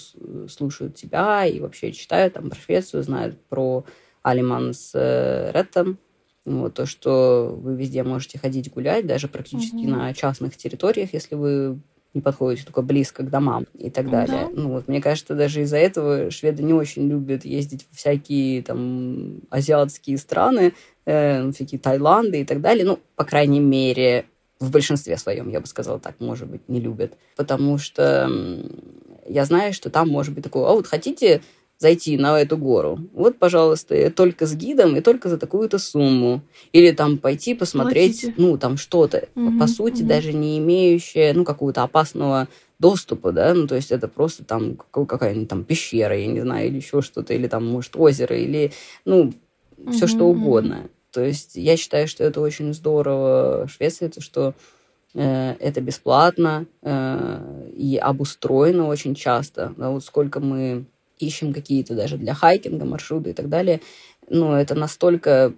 Speaker 2: слушают тебя и вообще читают там про Швецию, знают про Алиман с э, Реттом, вот, то, что вы везде можете ходить гулять, даже практически mm-hmm. на частных территориях, если вы не подходите только близко к домам и так далее. Да. Ну вот, мне кажется, даже из-за этого шведы не очень любят ездить в всякие там азиатские страны, э, всякие Таиланды и так далее. Ну, по крайней мере, в большинстве своем, я бы сказала так, может быть, не любят. Потому что я знаю, что там может быть такое, а вот хотите зайти на эту гору, вот, пожалуйста, только с гидом и только за такую-то сумму. Или там пойти посмотреть, Платите. ну, там что-то, угу, по сути, угу. даже не имеющее, ну, какого-то опасного доступа, да, ну, то есть это просто там какая-нибудь там пещера, я не знаю, или еще что-то, или там, может, озеро, или, ну, все угу, что угодно. Угу. То есть я считаю, что это очень здорово в Швеции, то, что э, это бесплатно э, и обустроено очень часто. Да, вот сколько мы ищем какие-то даже для хайкинга маршруты и так далее, ну, это настолько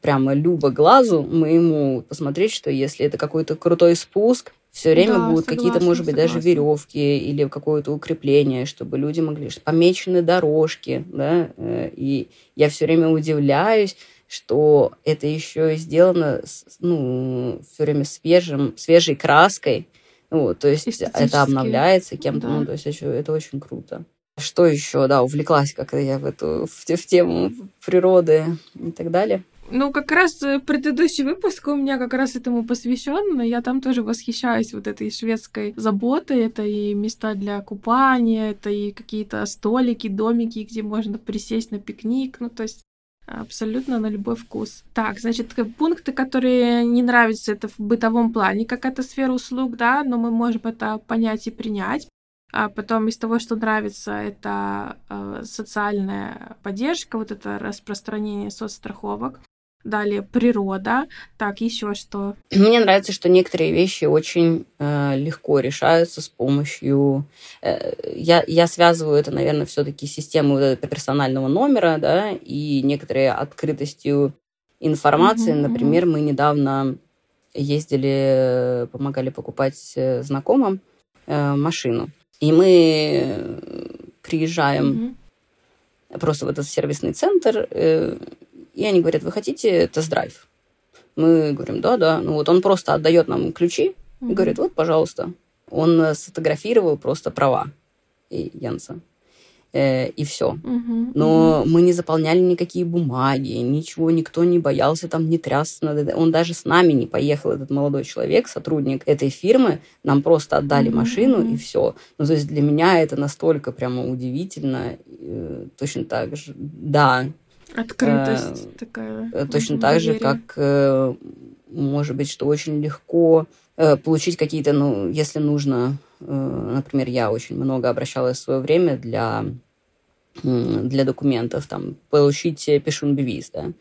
Speaker 2: прямо любо глазу моему посмотреть, что если это какой-то крутой спуск, все время да, будут какие-то, может быть, согласна. даже веревки или какое-то укрепление, чтобы люди могли, помечены дорожки, да, э, и я все время удивляюсь, что это еще сделано, ну, все время свежим, свежей краской, вот, то есть это обновляется кем-то, да. ну, то есть это очень круто. Что еще, да, увлеклась как-то я в эту, в, в тему природы и так далее.
Speaker 1: Ну, как раз э, предыдущий выпуск у меня как раз этому посвящен. Я там тоже восхищаюсь вот этой шведской заботой. Это и места для купания, это и какие-то столики, домики, где можно присесть на пикник. Ну, то есть абсолютно на любой вкус. Так, значит, пункты, которые не нравятся, это в бытовом плане какая-то сфера услуг, да, но мы можем это понять и принять. А потом из того, что нравится, это э, социальная поддержка, вот это распространение соцстраховок. Далее природа. Так, еще что?
Speaker 2: Мне нравится, что некоторые вещи очень э, легко решаются с помощью. Э, я, я связываю это, наверное, все-таки с системой вот персонального номера, да, и некоторые открытостью информации. Mm-hmm. Например, мы недавно ездили, помогали покупать э, знакомым э, машину. И мы приезжаем mm-hmm. просто в этот сервисный центр. Э, и они говорят, вы хотите тест-драйв? Мы говорим, да, да. Ну вот он просто отдает нам ключи mm-hmm. и говорит, вот, пожалуйста. Он э, сфотографировал просто права и Янса. Э, и все. Uh-huh, Но uh-huh. мы не заполняли никакие бумаги, ничего, никто не боялся там не трясться. Он даже с нами не поехал, этот молодой человек, сотрудник этой фирмы. Нам просто отдали uh-huh, машину uh-huh. и все. Ну, то есть для меня это настолько прямо удивительно. Э, точно так же, да,
Speaker 1: Открытость э, такая.
Speaker 2: Э, точно так же, как, э, может быть, что очень легко э, получить какие-то, ну, если нужно, например, я очень много обращалась в свое время для, для документов, там, получить пешунбивиз, да,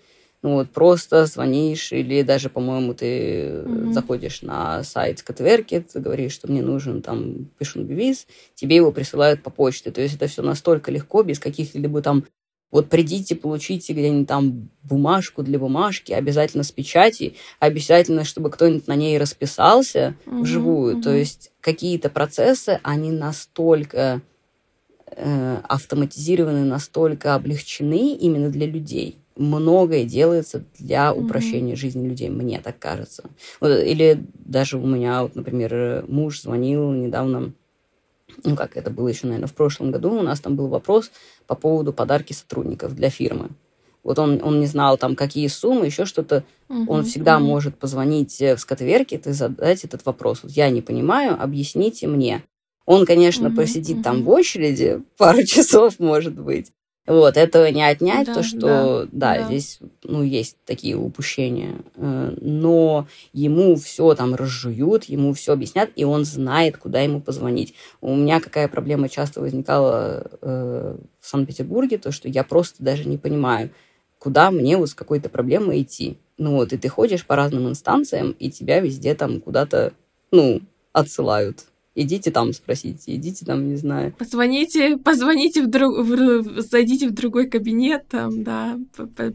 Speaker 2: ну вот просто звонишь или даже, по-моему, ты mm-hmm. заходишь на сайт Скотверки, ты говоришь, что мне нужен там пишунбивиз, тебе его присылают по почте. То есть это все настолько легко, без каких-либо там вот придите, получите где-нибудь там бумажку для бумажки, обязательно с печати, обязательно, чтобы кто-нибудь на ней расписался угу, вживую. Угу. То есть какие-то процессы, они настолько э, автоматизированы, настолько облегчены именно для людей. Многое делается для упрощения mm жизни людей, мне так кажется. Вот, или даже у меня, вот, например, муж звонил недавно ну как это было еще, наверное, в прошлом году, у нас там был вопрос по поводу подарки сотрудников для фирмы. Вот он, он не знал там, какие суммы, еще что-то. Угу, он всегда угу. может позвонить э, в скотверке и задать этот вопрос. Вот я не понимаю, объясните мне. Он, конечно, угу, посидит угу. там в очереди пару *laughs* часов, может быть. Вот, этого не отнять, да, то, что, да, да, да, здесь, ну, есть такие упущения. Э, но ему все там разжуют, ему все объяснят, и он знает, куда ему позвонить. У меня какая проблема часто возникала э, в Санкт-Петербурге, то, что я просто даже не понимаю, куда мне вот с какой-то проблемой идти. Ну вот, и ты ходишь по разным инстанциям, и тебя везде там куда-то, ну, отсылают идите там спросите, идите там, не знаю.
Speaker 1: Позвоните, позвоните в друг, в, зайдите в другой кабинет, там, да,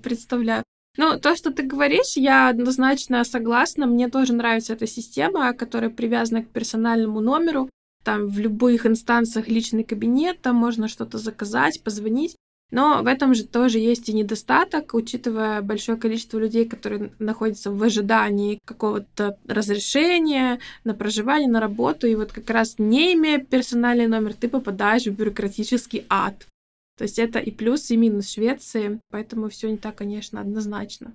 Speaker 1: представляю. Ну, то, что ты говоришь, я однозначно согласна. Мне тоже нравится эта система, которая привязана к персональному номеру. Там в любых инстанциях личный кабинет, там можно что-то заказать, позвонить. Но в этом же тоже есть и недостаток, учитывая большое количество людей, которые находятся в ожидании какого-то разрешения на проживание, на работу. И вот как раз не имея персональный номер, ты попадаешь в бюрократический ад. То есть это и плюс, и минус Швеции, поэтому все не так, конечно, однозначно.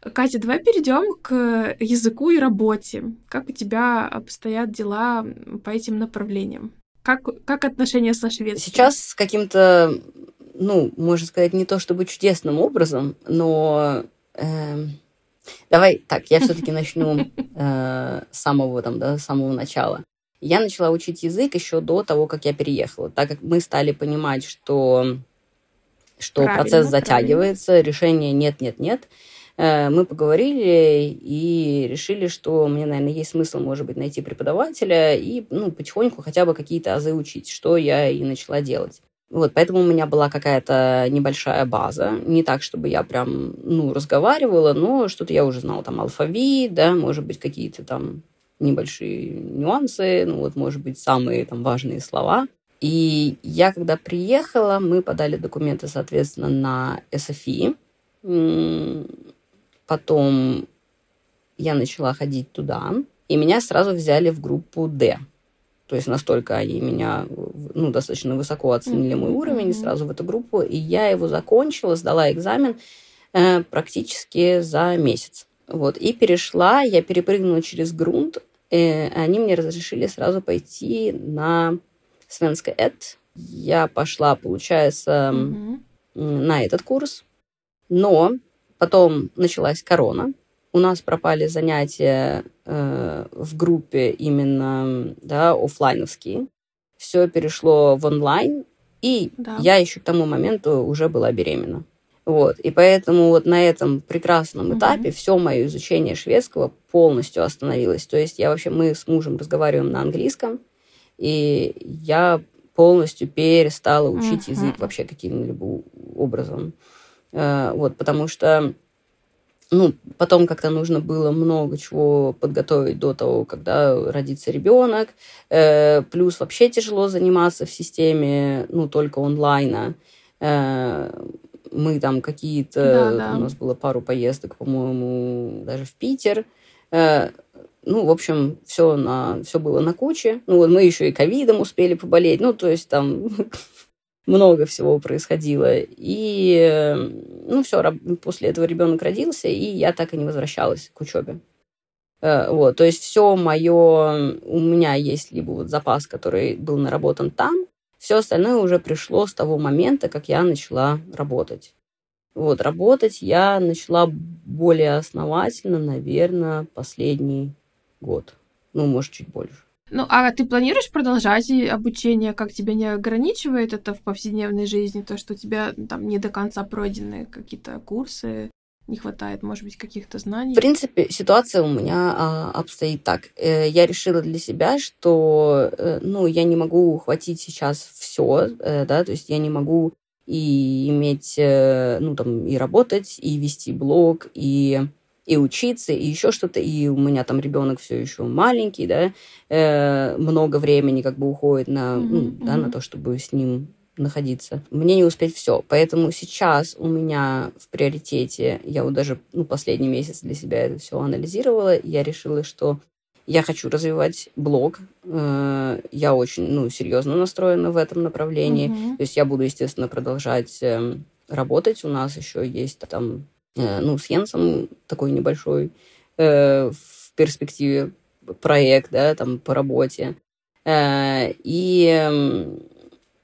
Speaker 1: Катя, давай перейдем к языку и работе. Как у тебя обстоят дела по этим направлениям? Как, как отношения со Швецией?
Speaker 2: Сейчас с каким-то, ну, можно сказать, не то чтобы чудесным образом, но э, давай так, я все-таки *laughs* начну э, с самого там, да, самого начала. Я начала учить язык еще до того, как я переехала, так как мы стали понимать, что, что правильно, процесс затягивается, правильно. решения нет-нет-нет. Э, мы поговорили и решили, что мне, наверное, есть смысл, может быть, найти преподавателя и ну, потихоньку хотя бы какие-то азы учить, что я и начала делать. Вот, поэтому у меня была какая-то небольшая база. Не так, чтобы я прям, ну, разговаривала, но что-то я уже знала, там, алфавит, да, может быть, какие-то там небольшие нюансы, ну вот, может быть, самые там важные слова. И я, когда приехала, мы подали документы, соответственно, на SFI. Потом я начала ходить туда, и меня сразу взяли в группу D. То есть настолько они меня ну, достаточно высоко оценили мой уровень mm-hmm. сразу в эту группу. И я его закончила, сдала экзамен э, практически за месяц. Вот, и перешла, я перепрыгнула через грунт и они мне разрешили сразу пойти на Свенска Эд. Я пошла, получается, mm-hmm. на этот курс. Но потом началась корона. У нас пропали занятия э, в группе именно да, офлайновские. Все перешло в онлайн. И да. я еще к тому моменту уже была беременна. Вот. И поэтому вот на этом прекрасном этапе mm-hmm. все мое изучение шведского полностью остановилось. То есть я вообще, мы с мужем разговариваем на английском, и я полностью перестала учить mm-hmm. язык вообще каким-либо образом. Э, вот, потому что ну, потом как-то нужно было много чего подготовить до того, когда родится ребенок. Э, плюс вообще тяжело заниматься в системе, ну, только онлайна. Э, мы там какие-то... Да, да. У нас было пару поездок, по-моему, даже в Питер. Э, ну, в общем, все, на, все было на куче. Ну, вот мы еще и ковидом успели поболеть. Ну, то есть там *laughs* много всего происходило. И, ну, все, после этого ребенок родился, и я так и не возвращалась к учебе. Э, вот, то есть все мое, у меня есть либо вот запас, который был наработан там, все остальное уже пришло с того момента, как я начала работать. Вот, работать я начала более основательно, наверное, последний год. Ну, может, чуть больше.
Speaker 1: Ну, а ты планируешь продолжать обучение? Как тебя не ограничивает это в повседневной жизни? То, что у тебя там не до конца пройдены какие-то курсы? не хватает, может быть, каких-то знаний?
Speaker 2: В принципе, ситуация у меня а, обстоит так. Э, я решила для себя, что, э, ну, я не могу ухватить сейчас все, э, да, то есть я не могу и иметь, ну, там, и работать, и вести блог, и и учиться, и еще что-то, и у меня там ребенок все еще маленький, да, э, много времени как бы уходит на, mm-hmm. ну, да, на то, чтобы с ним находиться. Мне не успеть все. Поэтому сейчас у меня в приоритете, я вот даже ну, последний месяц для себя это все анализировала, я решила, что я хочу развивать блог. Э, я очень ну, серьезно настроена в этом направлении. Mm-hmm. То есть я буду, естественно, продолжать эм, работать. У нас еще есть там, ну, с Йенсом такой небольшой э, в перспективе проект, да, там по работе. И эм,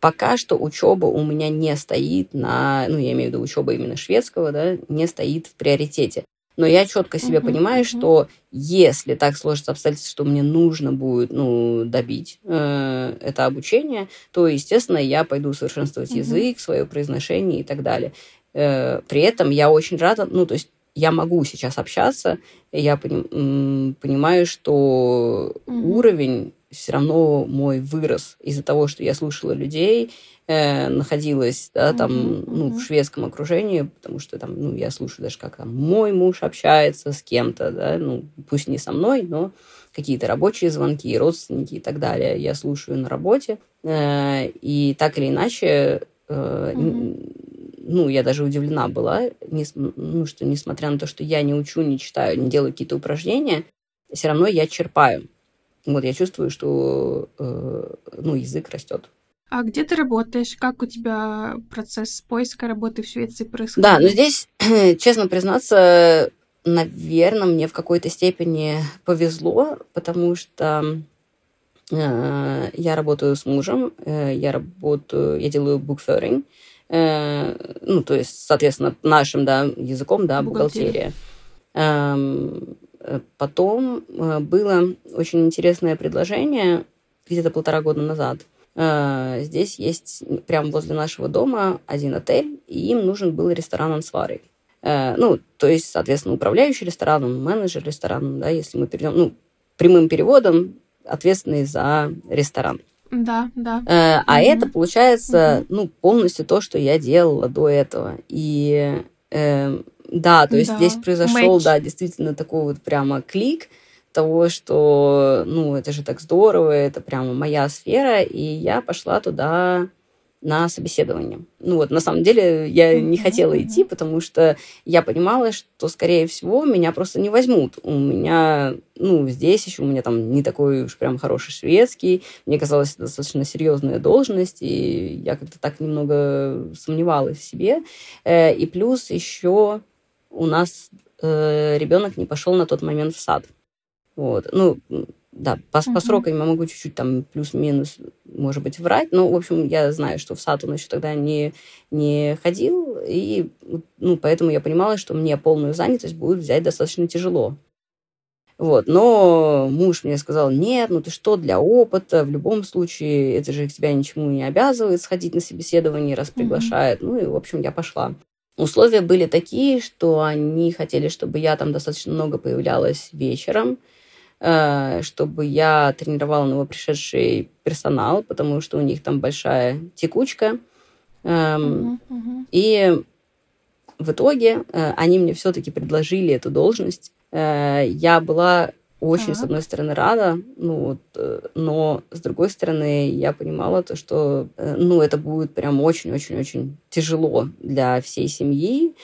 Speaker 2: Пока что учеба у меня не стоит на, ну, я имею в виду учеба именно шведского, да, не стоит в приоритете. Но я четко себе uh-huh, понимаю, uh-huh. что если так сложится обстоятельства, что мне нужно будет, ну, добить э, это обучение, то, естественно, я пойду совершенствовать uh-huh. язык, свое произношение и так далее. Э, при этом я очень рада, ну, то есть я могу сейчас общаться, я поним, понимаю, что uh-huh. уровень все равно мой вырос из-за того, что я слушала людей, э, находилась да, там, mm-hmm. ну, в шведском окружении, потому что там, ну, я слушаю даже, как там мой муж общается с кем-то, да, ну, пусть не со мной, но какие-то рабочие звонки, родственники и так далее я слушаю на работе. Э, и так или иначе, mm-hmm. ну, я даже удивлена была, не, ну, что несмотря на то, что я не учу, не читаю, не делаю какие-то упражнения, все равно я черпаю. Вот я чувствую, что э, ну, язык растет.
Speaker 1: А где ты работаешь? Как у тебя процесс поиска работы в Швеции происходит?
Speaker 2: Да, но здесь, *clears throat* честно признаться, наверное, мне в какой-то степени повезло, потому что я работаю с мужем, э, я работаю, я делаю букферинг, э, ну, то есть, соответственно, нашим, да, языком, да, бухгалтерия. Эм, Э, потом э, было очень интересное предложение где-то полтора года назад. Э, здесь есть прямо возле нашего дома один отель, и им нужен был ресторан Ансвары. Ну, то есть, соответственно, управляющий рестораном, менеджер рестораном, да, если мы перейдем, ну, прямым переводом, ответственный за ресторан.
Speaker 1: Да, да.
Speaker 2: А mm-hmm. это получается, mm-hmm. ну, полностью то, что я делала до этого. И э, да, то есть да. здесь произошел, Матч. да, действительно такой вот прямо клик того, что, ну, это же так здорово, это прямо моя сфера, и я пошла туда на собеседование. Ну вот, на самом деле, я не хотела идти, потому что я понимала, что, скорее всего, меня просто не возьмут. У меня, ну, здесь еще у меня там не такой уж прям хороший шведский. Мне казалось, это достаточно серьезная должность, и я как-то так немного сомневалась в себе. Э, и плюс еще у нас э, ребенок не пошел на тот момент в сад. Вот. Ну, да, по, uh-huh. по срокам я могу чуть-чуть там плюс-минус, может быть, врать, но, в общем, я знаю, что в сад он еще тогда не, не ходил, и, ну, поэтому я понимала, что мне полную занятость будет взять достаточно тяжело. Вот. Но муж мне сказал, нет, ну ты что, для опыта, в любом случае, это же тебя ничему не обязывает сходить на собеседование, раз приглашает. Mm-hmm. Ну и, в общем, я пошла. Условия были такие, что они хотели, чтобы я там достаточно много появлялась вечером, чтобы я тренировала новопришедший персонал, потому что у них там большая текучка. Uh-huh, uh-huh. И в итоге э, они мне все-таки предложили эту должность. Э, я была очень, так. с одной стороны, рада, ну вот, э, но с другой стороны, я понимала то, что, э, ну, это будет прям очень-очень-очень тяжело для всей семьи.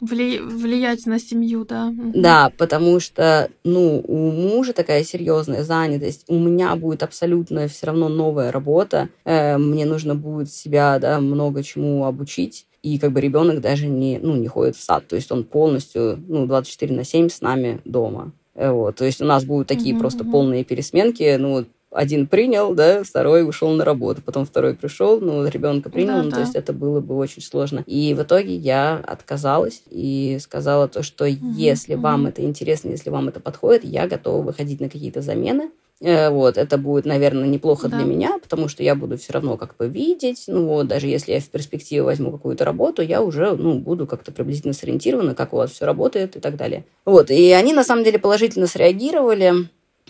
Speaker 1: Вли... Влиять на семью, да.
Speaker 2: Да, потому что, ну, у мужа такая серьезная занятость, у меня будет абсолютно все равно новая работа, э, мне нужно будет себя, да, много чему обучить и как бы ребенок даже не, ну, не ходит в сад, то есть он полностью, ну, 24 на 7 с нами дома. Э, вот, то есть у нас будут такие mm-hmm. просто полные пересменки. Ну, один принял, да, второй ушел на работу, потом второй пришел, ну, ребенка принял, да, ну, да. то есть это было бы очень сложно. И в итоге я отказалась и сказала то, что mm-hmm. если вам это интересно, если вам это подходит, я готова выходить на какие-то замены. Э, вот, это будет, наверное, неплохо да. для меня, потому что я буду все равно как бы видеть, ну вот, даже если я в перспективе возьму какую-то работу, я уже, ну, буду как-то приблизительно сориентирована, как у вас все работает и так далее. Вот, и они, на самом деле, положительно среагировали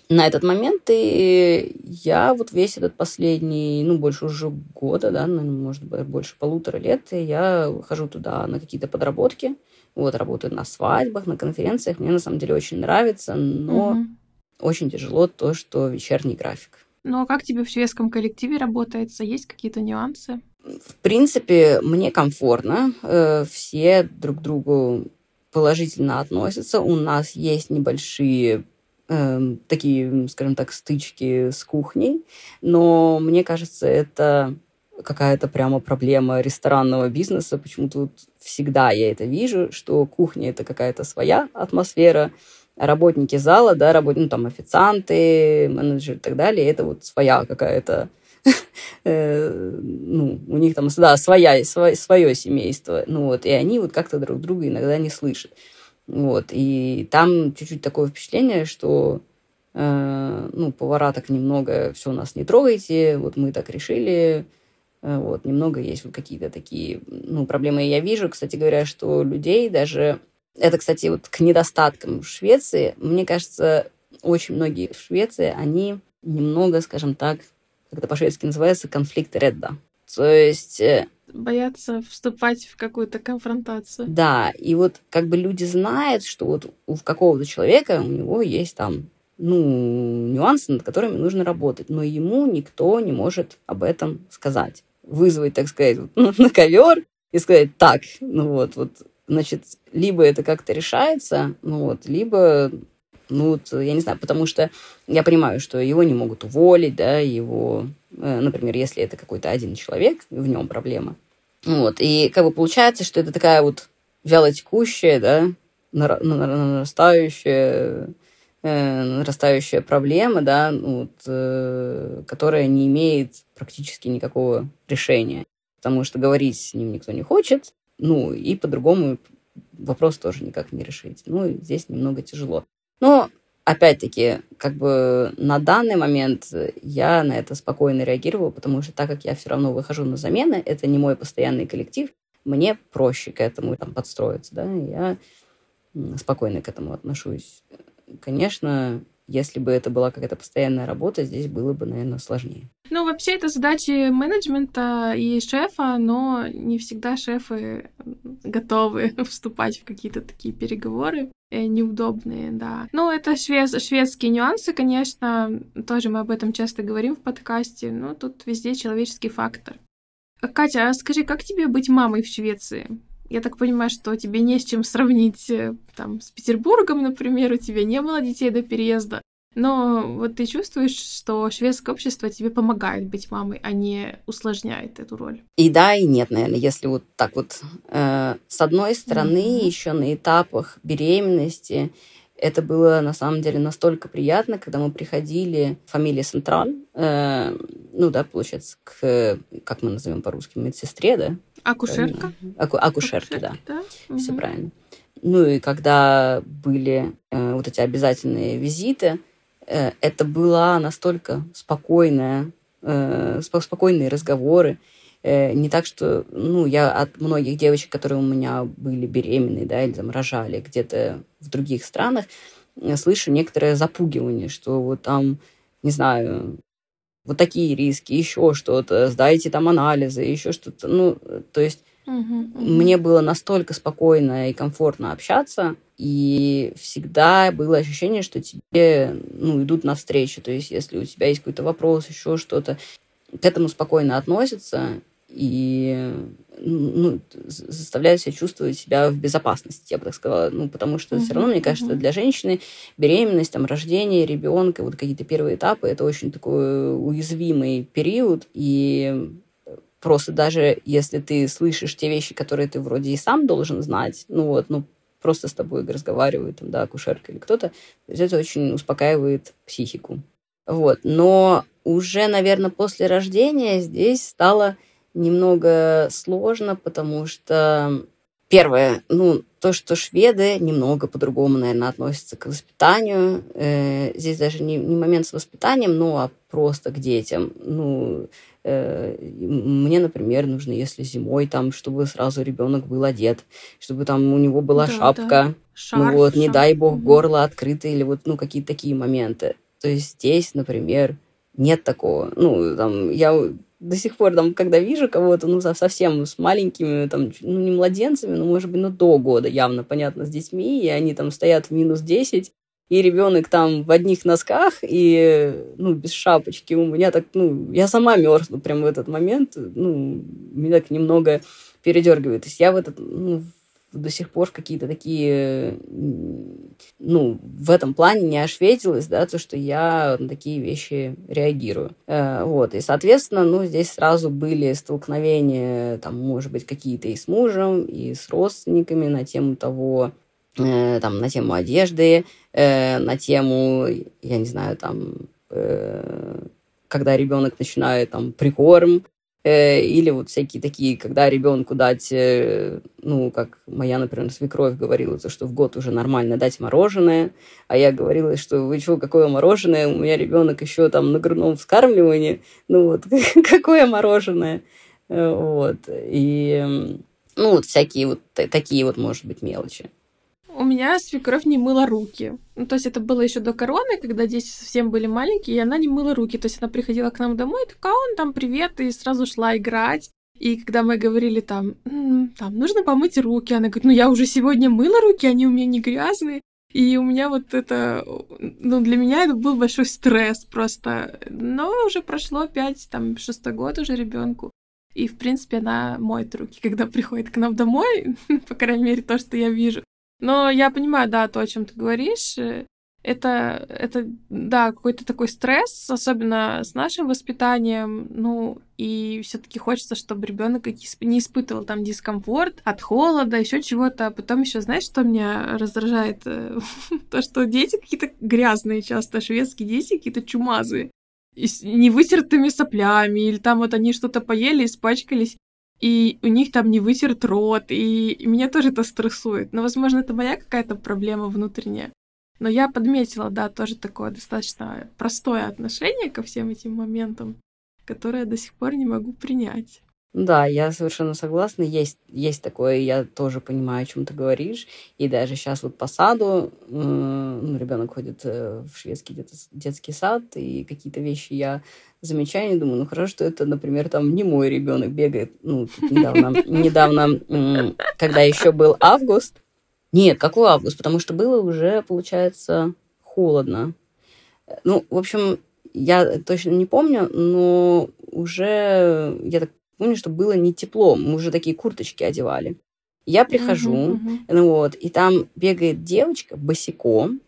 Speaker 2: на этот момент, и я вот весь этот последний, ну, больше уже года, да, может быть, больше полутора лет, я хожу туда на какие-то подработки, вот, работаю на свадьбах, на конференциях, мне на самом деле очень нравится, но... Угу очень тяжело то, что вечерний график.
Speaker 1: Ну а как тебе в шведском коллективе работается? Есть какие-то нюансы?
Speaker 2: В принципе, мне комфортно. Э, все друг к другу положительно относятся. У нас есть небольшие э, такие, скажем так, стычки с кухней, но мне кажется, это какая-то прямо проблема ресторанного бизнеса. Почему-то вот всегда я это вижу, что кухня это какая-то своя атмосфера, работники зала, да, работ... ну, там, официанты, менеджеры и так далее, это вот своя какая-то *laughs* э, ну, у них там, да, своя, свое, семейство, ну вот, и они вот как-то друг друга иногда не слышат, вот, и там чуть-чуть такое впечатление, что, э, ну, повара так немного, все нас не трогайте, вот мы так решили, э, вот, немного есть вот какие-то такие, ну, проблемы. Я вижу, кстати говоря, что людей даже это, кстати, вот к недостаткам Швеции. Мне кажется, очень многие в Швеции, они немного, скажем так, как это по-шведски называется, конфликт редда. То есть... Э,
Speaker 1: Боятся вступать в какую-то конфронтацию.
Speaker 2: Да, и вот как бы люди знают, что вот у какого-то человека у него есть там ну, нюансы, над которыми нужно работать, но ему никто не может об этом сказать. Вызвать, так сказать, *laughs* на ковер и сказать, так, ну вот, вот, значит, либо это как-то решается, ну вот, либо, ну вот, я не знаю, потому что я понимаю, что его не могут уволить, да, его, э, например, если это какой-то один человек, в нем проблема. Вот, и как бы получается, что это такая вот вялотекущая, да, нарастающая э, нарастающая проблема, да, ну вот, э, которая не имеет практически никакого решения. Потому что говорить с ним никто не хочет, ну и по-другому вопрос тоже никак не решить. Ну, здесь немного тяжело. Но, опять-таки, как бы на данный момент я на это спокойно реагировала, потому что так как я все равно выхожу на замены, это не мой постоянный коллектив, мне проще к этому там подстроиться, да, я спокойно к этому отношусь. Конечно, если бы это была какая-то постоянная работа, здесь было бы, наверное, сложнее.
Speaker 1: Ну, вообще, это задачи менеджмента и шефа, но не всегда шефы готовы *laughs* вступать в какие-то такие переговоры э, неудобные, да. Ну, это швед... шведские нюансы, конечно, тоже мы об этом часто говорим в подкасте, но тут везде человеческий фактор. Катя, а скажи, как тебе быть мамой в Швеции? Я так понимаю, что тебе не с чем сравнить э, там, с Петербургом, например, у тебя не было детей до переезда. Но вот ты чувствуешь, что шведское общество тебе помогает быть мамой, а не усложняет эту роль?
Speaker 2: И да, и нет, наверное, если вот так вот. Э, с одной стороны, mm-hmm. еще на этапах беременности это было на самом деле настолько приятно, когда мы приходили, фамилия Централь, э, ну да, получается, к, как мы назовем по-русски, медсестре, да?
Speaker 1: Акушерка?
Speaker 2: Аку, акушерка, да. да? Все угу. правильно. Ну и когда были э, вот эти обязательные визиты, э, это была настолько спокойная, э, спокойные разговоры. Э, не так, что, ну, я от многих девочек, которые у меня были беременные, да, или там рожали где-то в других странах, э, слышу некоторое запугивание, что вот там, не знаю, вот такие риски, еще что-то, сдайте там анализы, еще что-то. Ну, то есть угу, угу. мне было настолько спокойно и комфортно общаться, и всегда было ощущение, что тебе ну, идут навстречу. То есть, если у тебя есть какой-то вопрос, еще что-то, к этому спокойно относятся и ну, заставляют себя чувствовать себя в безопасности, я бы так сказала. Ну, потому что mm-hmm. все равно, мне кажется, mm-hmm. для женщины беременность, там, рождение ребенка, вот какие-то первые этапы, это очень такой уязвимый период. И просто даже если ты слышишь те вещи, которые ты вроде и сам должен знать, ну вот, ну, просто с тобой разговаривают, там, да, акушерка или кто-то, это очень успокаивает психику. Вот. Но уже, наверное, после рождения здесь стало немного сложно, потому что первое, ну, то, что шведы немного по-другому, наверное, относятся к воспитанию. Э, здесь даже не, не момент с воспитанием, ну, а просто к детям. Ну, э, мне, например, нужно, если зимой там, чтобы сразу ребенок был одет, чтобы там у него была да, шапка, да. Шарф, ну вот, не шарф. дай бог, горло открыто или вот, ну, какие-то такие моменты. То есть здесь, например, нет такого. Ну, там, я до сих пор, там, когда вижу кого-то, ну, совсем с маленькими, там, ну, не младенцами, но, может быть, ну, до года явно, понятно, с детьми, и они там стоят в минус 10, и ребенок там в одних носках и, ну, без шапочки. У меня так, ну, я сама мерзну прямо в этот момент, ну, меня так немного передергивает. То есть я в этот, ну, до сих пор какие-то такие, ну, в этом плане не ошветилось, да, то, что я на такие вещи реагирую. Э, вот, и, соответственно, ну, здесь сразу были столкновения, там, может быть, какие-то и с мужем, и с родственниками на тему того, э, там, на тему одежды, э, на тему, я не знаю, там, когда ребенок начинает там прикорм, или вот всякие такие, когда ребенку дать, э, ну, как моя, например, свекровь говорила, то, что в год уже нормально дать мороженое, а я говорила, что вы что, какое мороженое, у меня ребенок еще там на грудном вскармливании, ну вот, *laughs* какое мороженое, э, вот, и, ну, вот всякие вот такие вот, может быть, мелочи.
Speaker 1: У меня свекровь не мыла руки. Ну, то есть это было еще до короны, когда дети совсем были маленькие, и она не мыла руки. То есть она приходила к нам домой, такая, он там привет, и сразу шла играть. И когда мы говорили там, там, нужно помыть руки, она говорит, ну я уже сегодня мыла руки, они у меня не грязные. И у меня вот это, ну, для меня это был большой стресс просто. Но уже прошло пять, там, шестой год уже ребенку. И, в принципе, она моет руки, когда приходит к нам домой, *laughs* по крайней мере, то, что я вижу. Но я понимаю, да, то, о чем ты говоришь. Это, это, да, какой-то такой стресс, особенно с нашим воспитанием. Ну, и все-таки хочется, чтобы ребенок не испытывал там дискомфорт от холода, еще чего-то. А потом еще, знаешь, что меня раздражает? *laughs* То, что дети какие-то грязные часто, шведские дети какие-то чумазые с невытертыми соплями, или там вот они что-то поели, испачкались, и у них там не вытерт рот, и, меня тоже это стрессует. Но, возможно, это моя какая-то проблема внутренняя. Но я подметила, да, тоже такое достаточно простое отношение ко всем этим моментам, которое я до сих пор не могу принять.
Speaker 2: Да, я совершенно согласна. Есть, есть такое, я тоже понимаю, о чем ты говоришь. И даже сейчас вот по саду, э, ну, ребенок ходит э, в шведский дет, детский сад, и какие-то вещи я замечаю и думаю, ну хорошо, что это, например, там не мой ребенок бегает. Ну, недавно, *laughs* недавно, когда еще был август. Нет, какой август? Потому что было уже, получается, холодно. Ну, в общем, я точно не помню, но уже, я так помню, что было не тепло, мы уже такие курточки одевали. Я прихожу, uh-huh, uh-huh. ну вот, и там бегает девочка босиком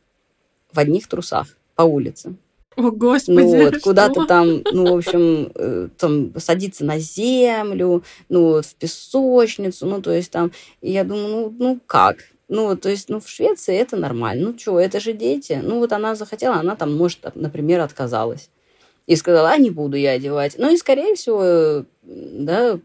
Speaker 2: в одних трусах по улице.
Speaker 1: О, Господи!
Speaker 2: Ну, вот, куда-то там, ну, в общем, э, там садиться на землю, ну, вот, в песочницу, ну, то есть там, и я думаю, ну, ну, как? Ну, то есть, ну, в Швеции это нормально. Ну, что, это же дети. Ну, вот она захотела, она там, может, например, отказалась и сказала, а не буду я одевать. Ну и, скорее всего, да,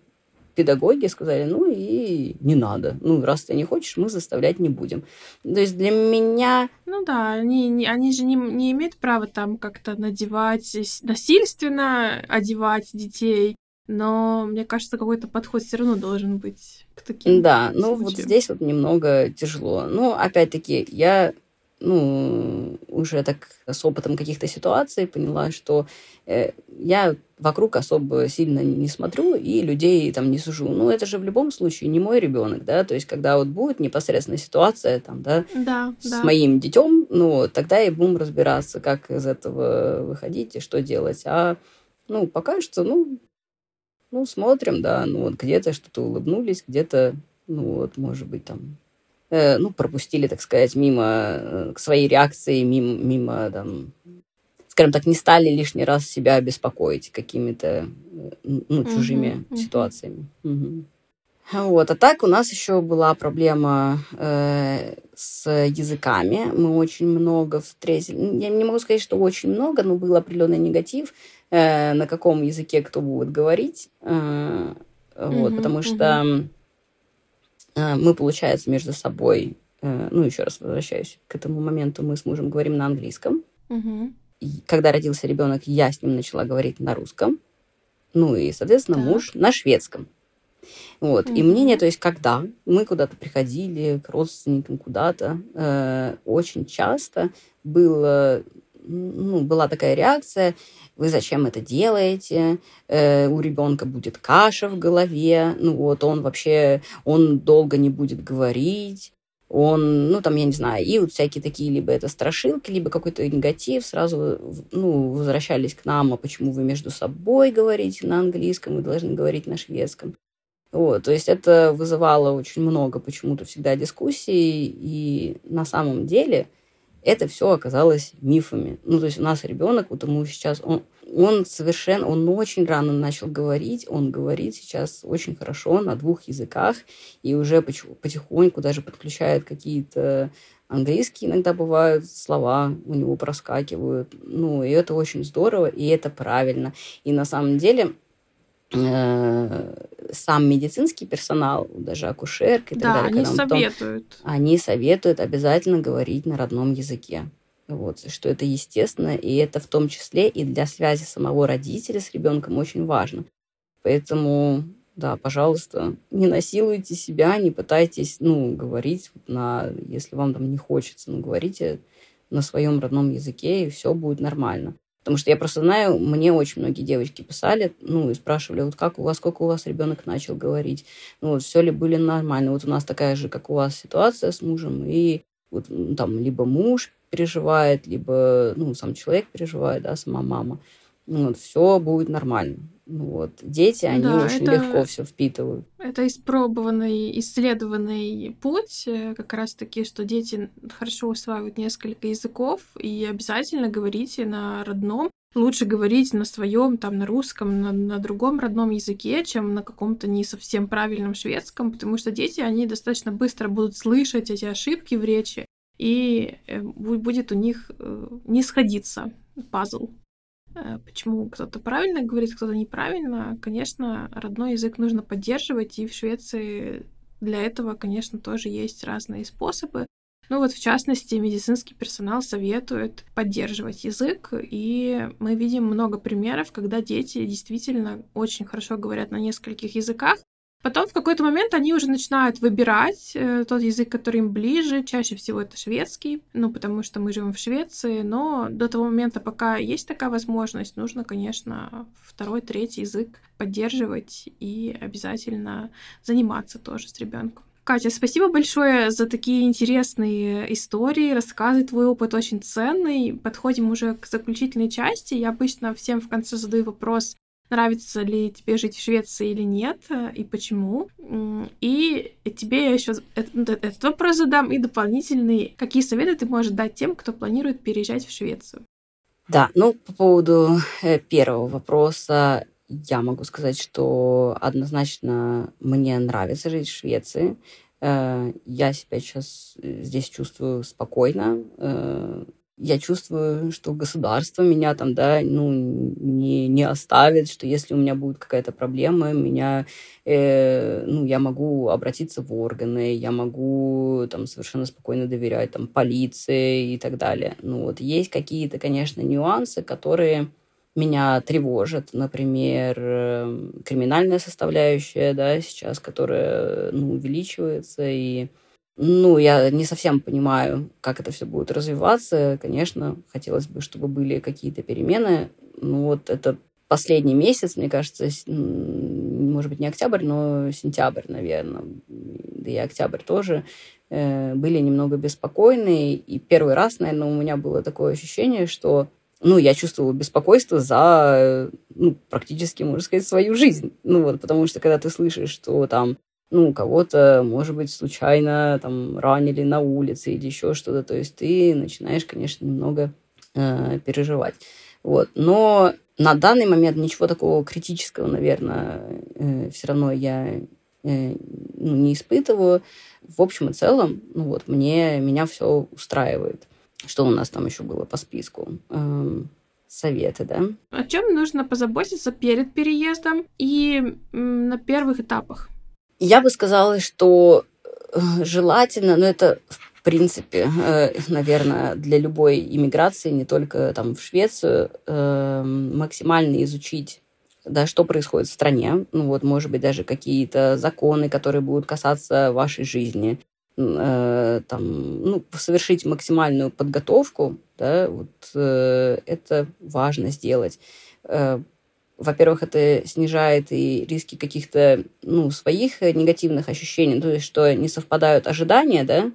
Speaker 2: педагоги сказали, ну и не надо. Ну, раз ты не хочешь, мы заставлять не будем. То есть для меня...
Speaker 1: Ну да, они, не, они же не, не имеют права там как-то надевать, насильственно одевать детей. Но мне кажется, какой-то подход все равно должен быть к таким.
Speaker 2: Да, ну случаям. вот здесь вот немного тяжело. Ну, опять-таки, я ну, уже так с опытом каких-то ситуаций поняла, что э, я вокруг особо сильно не смотрю и людей там не сужу. Ну, это же в любом случае не мой ребенок, да, то есть когда вот будет непосредственно ситуация там, да,
Speaker 1: да
Speaker 2: с
Speaker 1: да.
Speaker 2: моим детем, ну, тогда и будем разбираться, как из этого выходить и что делать. А, ну, пока что, ну, ну, смотрим, да, ну, вот где-то что-то улыбнулись, где-то, ну, вот, может быть, там ну, пропустили, так сказать, мимо э, своей реакции, мимо, мимо там, скажем так, не стали лишний раз себя беспокоить какими-то э, ну, чужими uh-huh, ситуациями. Uh-huh. Вот. А так у нас еще была проблема э, с языками. Мы очень много встретили. Я не могу сказать, что очень много, но был определенный негатив, э, на каком языке кто будет говорить. Э, вот, uh-huh, потому что Э, мы, получается, между собой, э, ну, еще раз возвращаюсь к этому моменту, мы с мужем говорим на английском.
Speaker 1: Угу.
Speaker 2: И когда родился ребенок, я с ним начала говорить на русском. Ну и, соответственно, так. муж на шведском. Вот. Угу. И мнение, то есть, когда мы куда-то приходили к родственникам куда-то, э, очень часто было, ну, была такая реакция, вы зачем это делаете, э, у ребенка будет каша в голове, ну вот он вообще, он долго не будет говорить, он, ну, там, я не знаю, и вот всякие такие, либо это страшилки, либо какой-то негатив, сразу, ну, возвращались к нам, а почему вы между собой говорите на английском, вы должны говорить на шведском. Вот, то есть это вызывало очень много почему-то всегда дискуссий, и на самом деле это все оказалось мифами. Ну, то есть у нас ребенок, вот ему сейчас, он, он совершенно, он очень рано начал говорить, он говорит сейчас очень хорошо на двух языках, и уже потихоньку даже подключает какие-то английские иногда бывают слова у него проскакивают. Ну, и это очень здорово, и это правильно. И на самом деле сам медицинский персонал, даже акушерки и
Speaker 1: так
Speaker 2: да,
Speaker 1: далее. они советуют.
Speaker 2: Том, они советуют обязательно говорить на родном языке. Вот, что это естественно, и это в том числе и для связи самого родителя с ребенком очень важно. Поэтому да, пожалуйста, не насилуйте себя, не пытайтесь, ну, говорить на, если вам там не хочется, ну, говорите на своем родном языке, и все будет нормально. Потому что я просто знаю, мне очень многие девочки писали, ну, и спрашивали, вот как у вас, сколько у вас ребенок начал говорить, ну, вот все ли были нормально. Вот у нас такая же, как у вас, ситуация с мужем, и вот там либо муж переживает, либо, ну, сам человек переживает, да, сама мама. Ну, вот, все будет нормально. Вот. Дети, они да, очень это, легко все впитывают.
Speaker 1: Это испробованный, исследованный путь, э, как раз-таки, что дети хорошо усваивают несколько языков, и обязательно говорите на родном. Лучше говорить на своем, там, на русском, на, на другом родном языке, чем на каком-то не совсем правильном шведском, потому что дети, они достаточно быстро будут слышать эти ошибки в речи, и э, будет у них э, не сходиться пазл. Э, почему кто-то правильно говорит, кто-то неправильно. Конечно, родной язык нужно поддерживать, и в Швеции для этого, конечно, тоже есть разные способы. Ну вот, в частности, медицинский персонал советует поддерживать язык, и мы видим много примеров, когда дети действительно очень хорошо говорят на нескольких языках, Потом в какой-то момент они уже начинают выбирать э, тот язык, который им ближе. Чаще всего это шведский, ну, потому что мы живем в Швеции. Но до того момента, пока есть такая возможность, нужно, конечно, второй, третий язык поддерживать и обязательно заниматься тоже с ребенком. Катя, спасибо большое за такие интересные истории, рассказы. Твой опыт очень ценный. Подходим уже к заключительной части. Я обычно всем в конце задаю вопрос, нравится ли тебе жить в Швеции или нет, э, и почему. И тебе я еще этот, этот вопрос задам, и дополнительный. Какие советы ты можешь дать тем, кто планирует переезжать в Швецию?
Speaker 2: Да, ну, по поводу э, первого вопроса, я могу сказать, что однозначно мне нравится жить в Швеции. Э, я себя сейчас здесь чувствую спокойно я чувствую, что государство меня там, да, ну, не, не оставит, что если у меня будет какая-то проблема, меня, э, ну, я могу обратиться в органы, я могу там совершенно спокойно доверять там полиции и так далее. Ну, вот есть какие-то, конечно, нюансы, которые меня тревожат, например, э, криминальная составляющая, да, сейчас, которая, ну, увеличивается, и ну, я не совсем понимаю, как это все будет развиваться. Конечно, хотелось бы, чтобы были какие-то перемены. Ну, вот это последний месяц, мне кажется, может быть, не октябрь, но сентябрь, наверное, да и октябрь тоже, э, были немного беспокойны. И первый раз, наверное, у меня было такое ощущение, что ну, я чувствовала беспокойство за, ну, практически, можно сказать, свою жизнь. Ну, вот, потому что когда ты слышишь, что там ну, кого-то, может быть, случайно там ранили на улице или еще что-то. То есть ты начинаешь, конечно, немного э, переживать. Вот. Но на данный момент ничего такого критического, наверное, э, все равно я э, ну, не испытываю. В общем и целом, ну вот, мне, меня все устраивает. Что у нас там еще было по списку? Эм, советы, да?
Speaker 1: О чем нужно позаботиться перед переездом и на первых этапах?
Speaker 2: Я бы сказала, что э, желательно, но это в принципе, э, наверное, для любой иммиграции, не только там в Швецию, эм, максимально изучить да, что происходит в стране, ну вот, может быть, даже какие-то законы, которые будут касаться вашей жизни, э, там, ну, совершить максимальную подготовку, да, вот это важно сделать во-первых, это снижает и риски каких-то, ну, своих негативных ощущений, то есть, что не совпадают ожидания, да,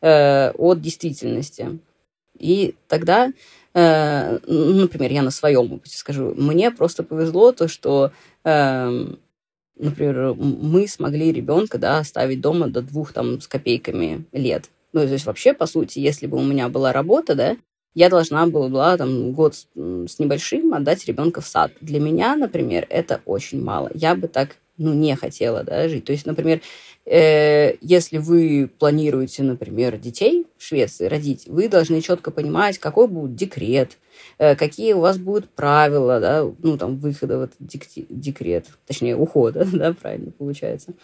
Speaker 2: э, от действительности. И тогда, э, например, я на своем опыте скажу, мне просто повезло то, что, э, например, мы смогли ребенка, да, оставить дома до двух там с копейками лет. Ну, то есть вообще, по сути, если бы у меня была работа, да, я должна была там год с небольшим отдать ребенка в сад. Для меня, например, это очень мало. Я бы так ну, не хотела да, жить. То есть, например, э, если вы планируете, например, детей в Швеции родить, вы должны четко понимать, какой будет декрет, э, какие у вас будут правила, да, ну, там, выхода в этот декрет, точнее, ухода, *laughs* да, правильно получается.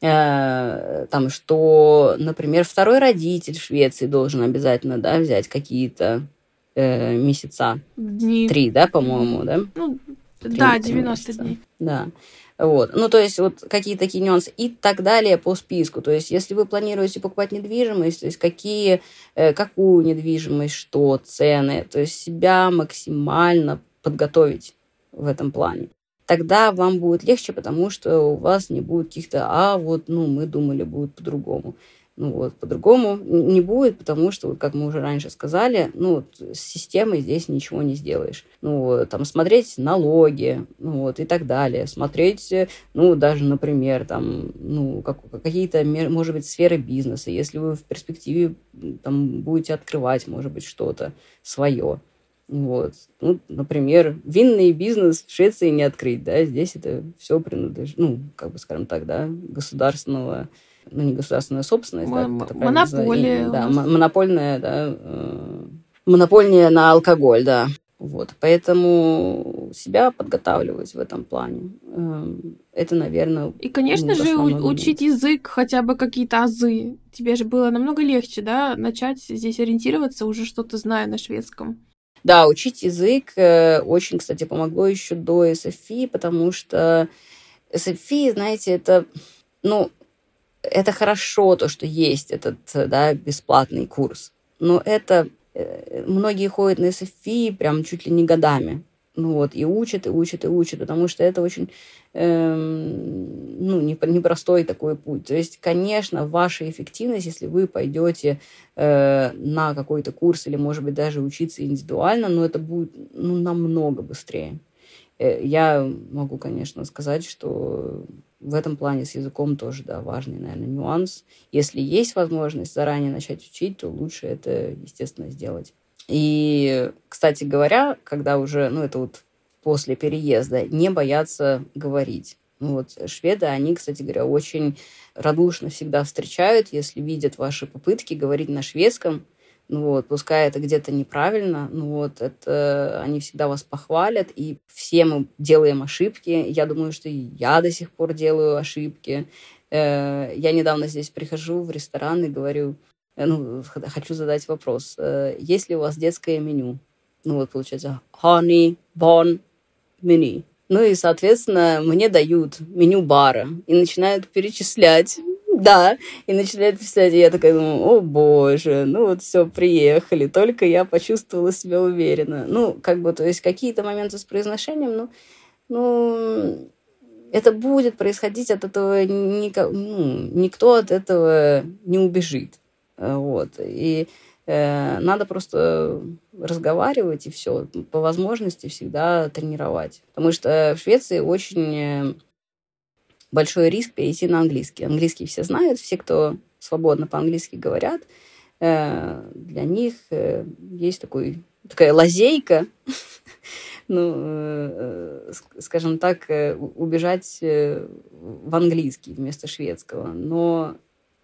Speaker 2: Э, там, что, например, второй родитель в Швеции должен обязательно, да, взять какие-то э, месяца.
Speaker 1: Дни.
Speaker 2: Три, да, по-моему, да?
Speaker 1: Ну, да, 90 месяца. дней.
Speaker 2: Да. Вот. Ну, то есть, вот какие такие нюансы и так далее по списку. То есть, если вы планируете покупать недвижимость, то есть, какие, э, какую недвижимость, что, цены, то есть, себя максимально подготовить в этом плане. Тогда вам будет легче, потому что у вас не будет каких-то, а вот, ну, мы думали, будет по-другому. Ну вот, по-другому не будет, потому что, вот, как мы уже раньше сказали, ну, с системой здесь ничего не сделаешь. Ну, там, смотреть налоги, ну, вот, и так далее. Смотреть, ну, даже, например, там, ну, как, какие-то, может быть, сферы бизнеса, если вы в перспективе там будете открывать, может быть, что-то свое. Вот. Ну, например, винный бизнес в Швеции не открыть, да, здесь это все принадлежит, ну, как бы, скажем так, да, государственного ну, не государственная собственность,
Speaker 1: М- да, монополия.
Speaker 2: Да, монопольная, да, э, монопольная на алкоголь, да. Вот, поэтому себя подготавливать в этом плане, э, это, наверное...
Speaker 1: И, конечно ну, же, учить язык, хотя бы какие-то азы. Тебе же было намного легче, да, начать здесь ориентироваться, уже что-то зная на шведском.
Speaker 2: Да, учить язык э, очень, кстати, помогло еще до SFI, потому что SFI, знаете, это, ну, это хорошо, то, что есть этот да, бесплатный курс. Но это э, многие ходят на SFI прям чуть ли не годами. Ну вот, и учат, и учат, и учат, потому что это очень эм, ну, непростой такой путь. То есть, конечно, ваша эффективность, если вы пойдете э, на какой-то курс или, может быть, даже учиться индивидуально, но это будет ну, намного быстрее. Э, я могу, конечно, сказать, что в этом плане с языком тоже, да, важный, наверное, нюанс. Если есть возможность заранее начать учить, то лучше это, естественно, сделать. И, кстати говоря, когда уже, ну, это вот после переезда, не бояться говорить. Ну, вот шведы, они, кстати говоря, очень радушно всегда встречают, если видят ваши попытки говорить на шведском, ну вот, пускай это где-то неправильно, ну вот, это они всегда вас похвалят, и все мы делаем ошибки. Я думаю, что и я до сих пор делаю ошибки. Э, я недавно здесь прихожу в ресторан и говорю, ну, хочу задать вопрос, э, есть ли у вас детское меню? Ну вот, получается, honey, bon, menu. Ну и, соответственно, мне дают меню бара и начинают перечислять да, и начинает писать, и я такая думаю, о боже, ну вот все, приехали, только я почувствовала себя уверенно. Ну, как бы, то есть какие-то моменты с произношением, ну, ну, это будет происходить от этого, нико, ну, никто от этого не убежит. Вот, и э, надо просто разговаривать и все, по возможности всегда тренировать. Потому что в Швеции очень большой риск перейти на английский. Английский все знают, все, кто свободно по-английски говорят, э, для них э, есть такой, такая лазейка, *laughs* ну, э, скажем так, убежать в английский вместо шведского. Но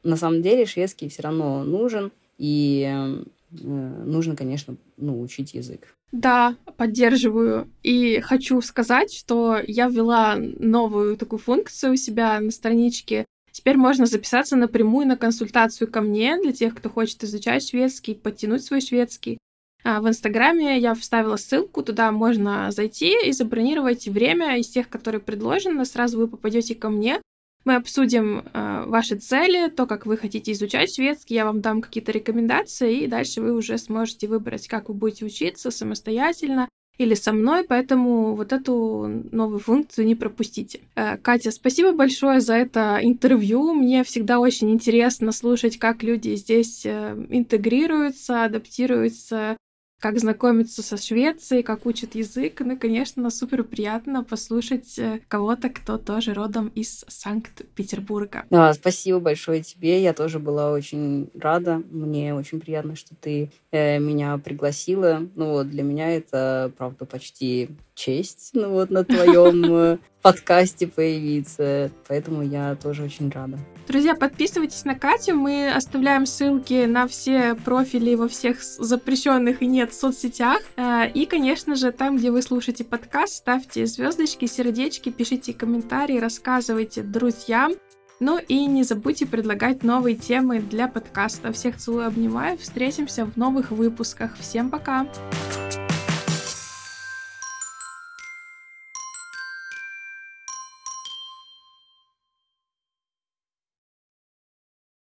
Speaker 2: на самом деле шведский все равно нужен, и нужно, конечно, ну, учить язык.
Speaker 1: Да, поддерживаю. И хочу сказать, что я ввела новую такую функцию у себя на страничке. Теперь можно записаться напрямую на консультацию ко мне для тех, кто хочет изучать шведский, подтянуть свой шведский. А в Инстаграме я вставила ссылку, туда можно зайти и забронировать время из тех, которые предложены. Сразу вы попадете ко мне. Мы обсудим э, ваши цели, то, как вы хотите изучать шведский, я вам дам какие-то рекомендации, и дальше вы уже сможете выбрать, как вы будете учиться самостоятельно или со мной, поэтому вот эту новую функцию не пропустите. Э, Катя, спасибо большое за это интервью. Мне всегда очень интересно слушать, как люди здесь э, интегрируются, адаптируются как знакомиться со Швецией, как учат язык. Ну, конечно, супер приятно послушать э, кого-то, кто тоже родом из Санкт-Петербурга.
Speaker 2: Да, спасибо большое тебе. Я тоже была очень рада. Мне очень приятно, что ты э, меня пригласила. Ну вот, для меня это, правда, почти честь, ну вот, на твоем э, подкасте появиться. Поэтому я тоже очень рада.
Speaker 1: Друзья, подписывайтесь на Катю. Мы оставляем ссылки на все профили во всех запрещенных и нет соцсетях. Э, и, конечно же, там, где вы слушаете подкаст, ставьте звездочки, сердечки, пишите комментарии, рассказывайте друзьям. Ну и не забудьте предлагать новые темы для подкаста. Всех целую, обнимаю. Встретимся в новых выпусках. Всем пока! Пока!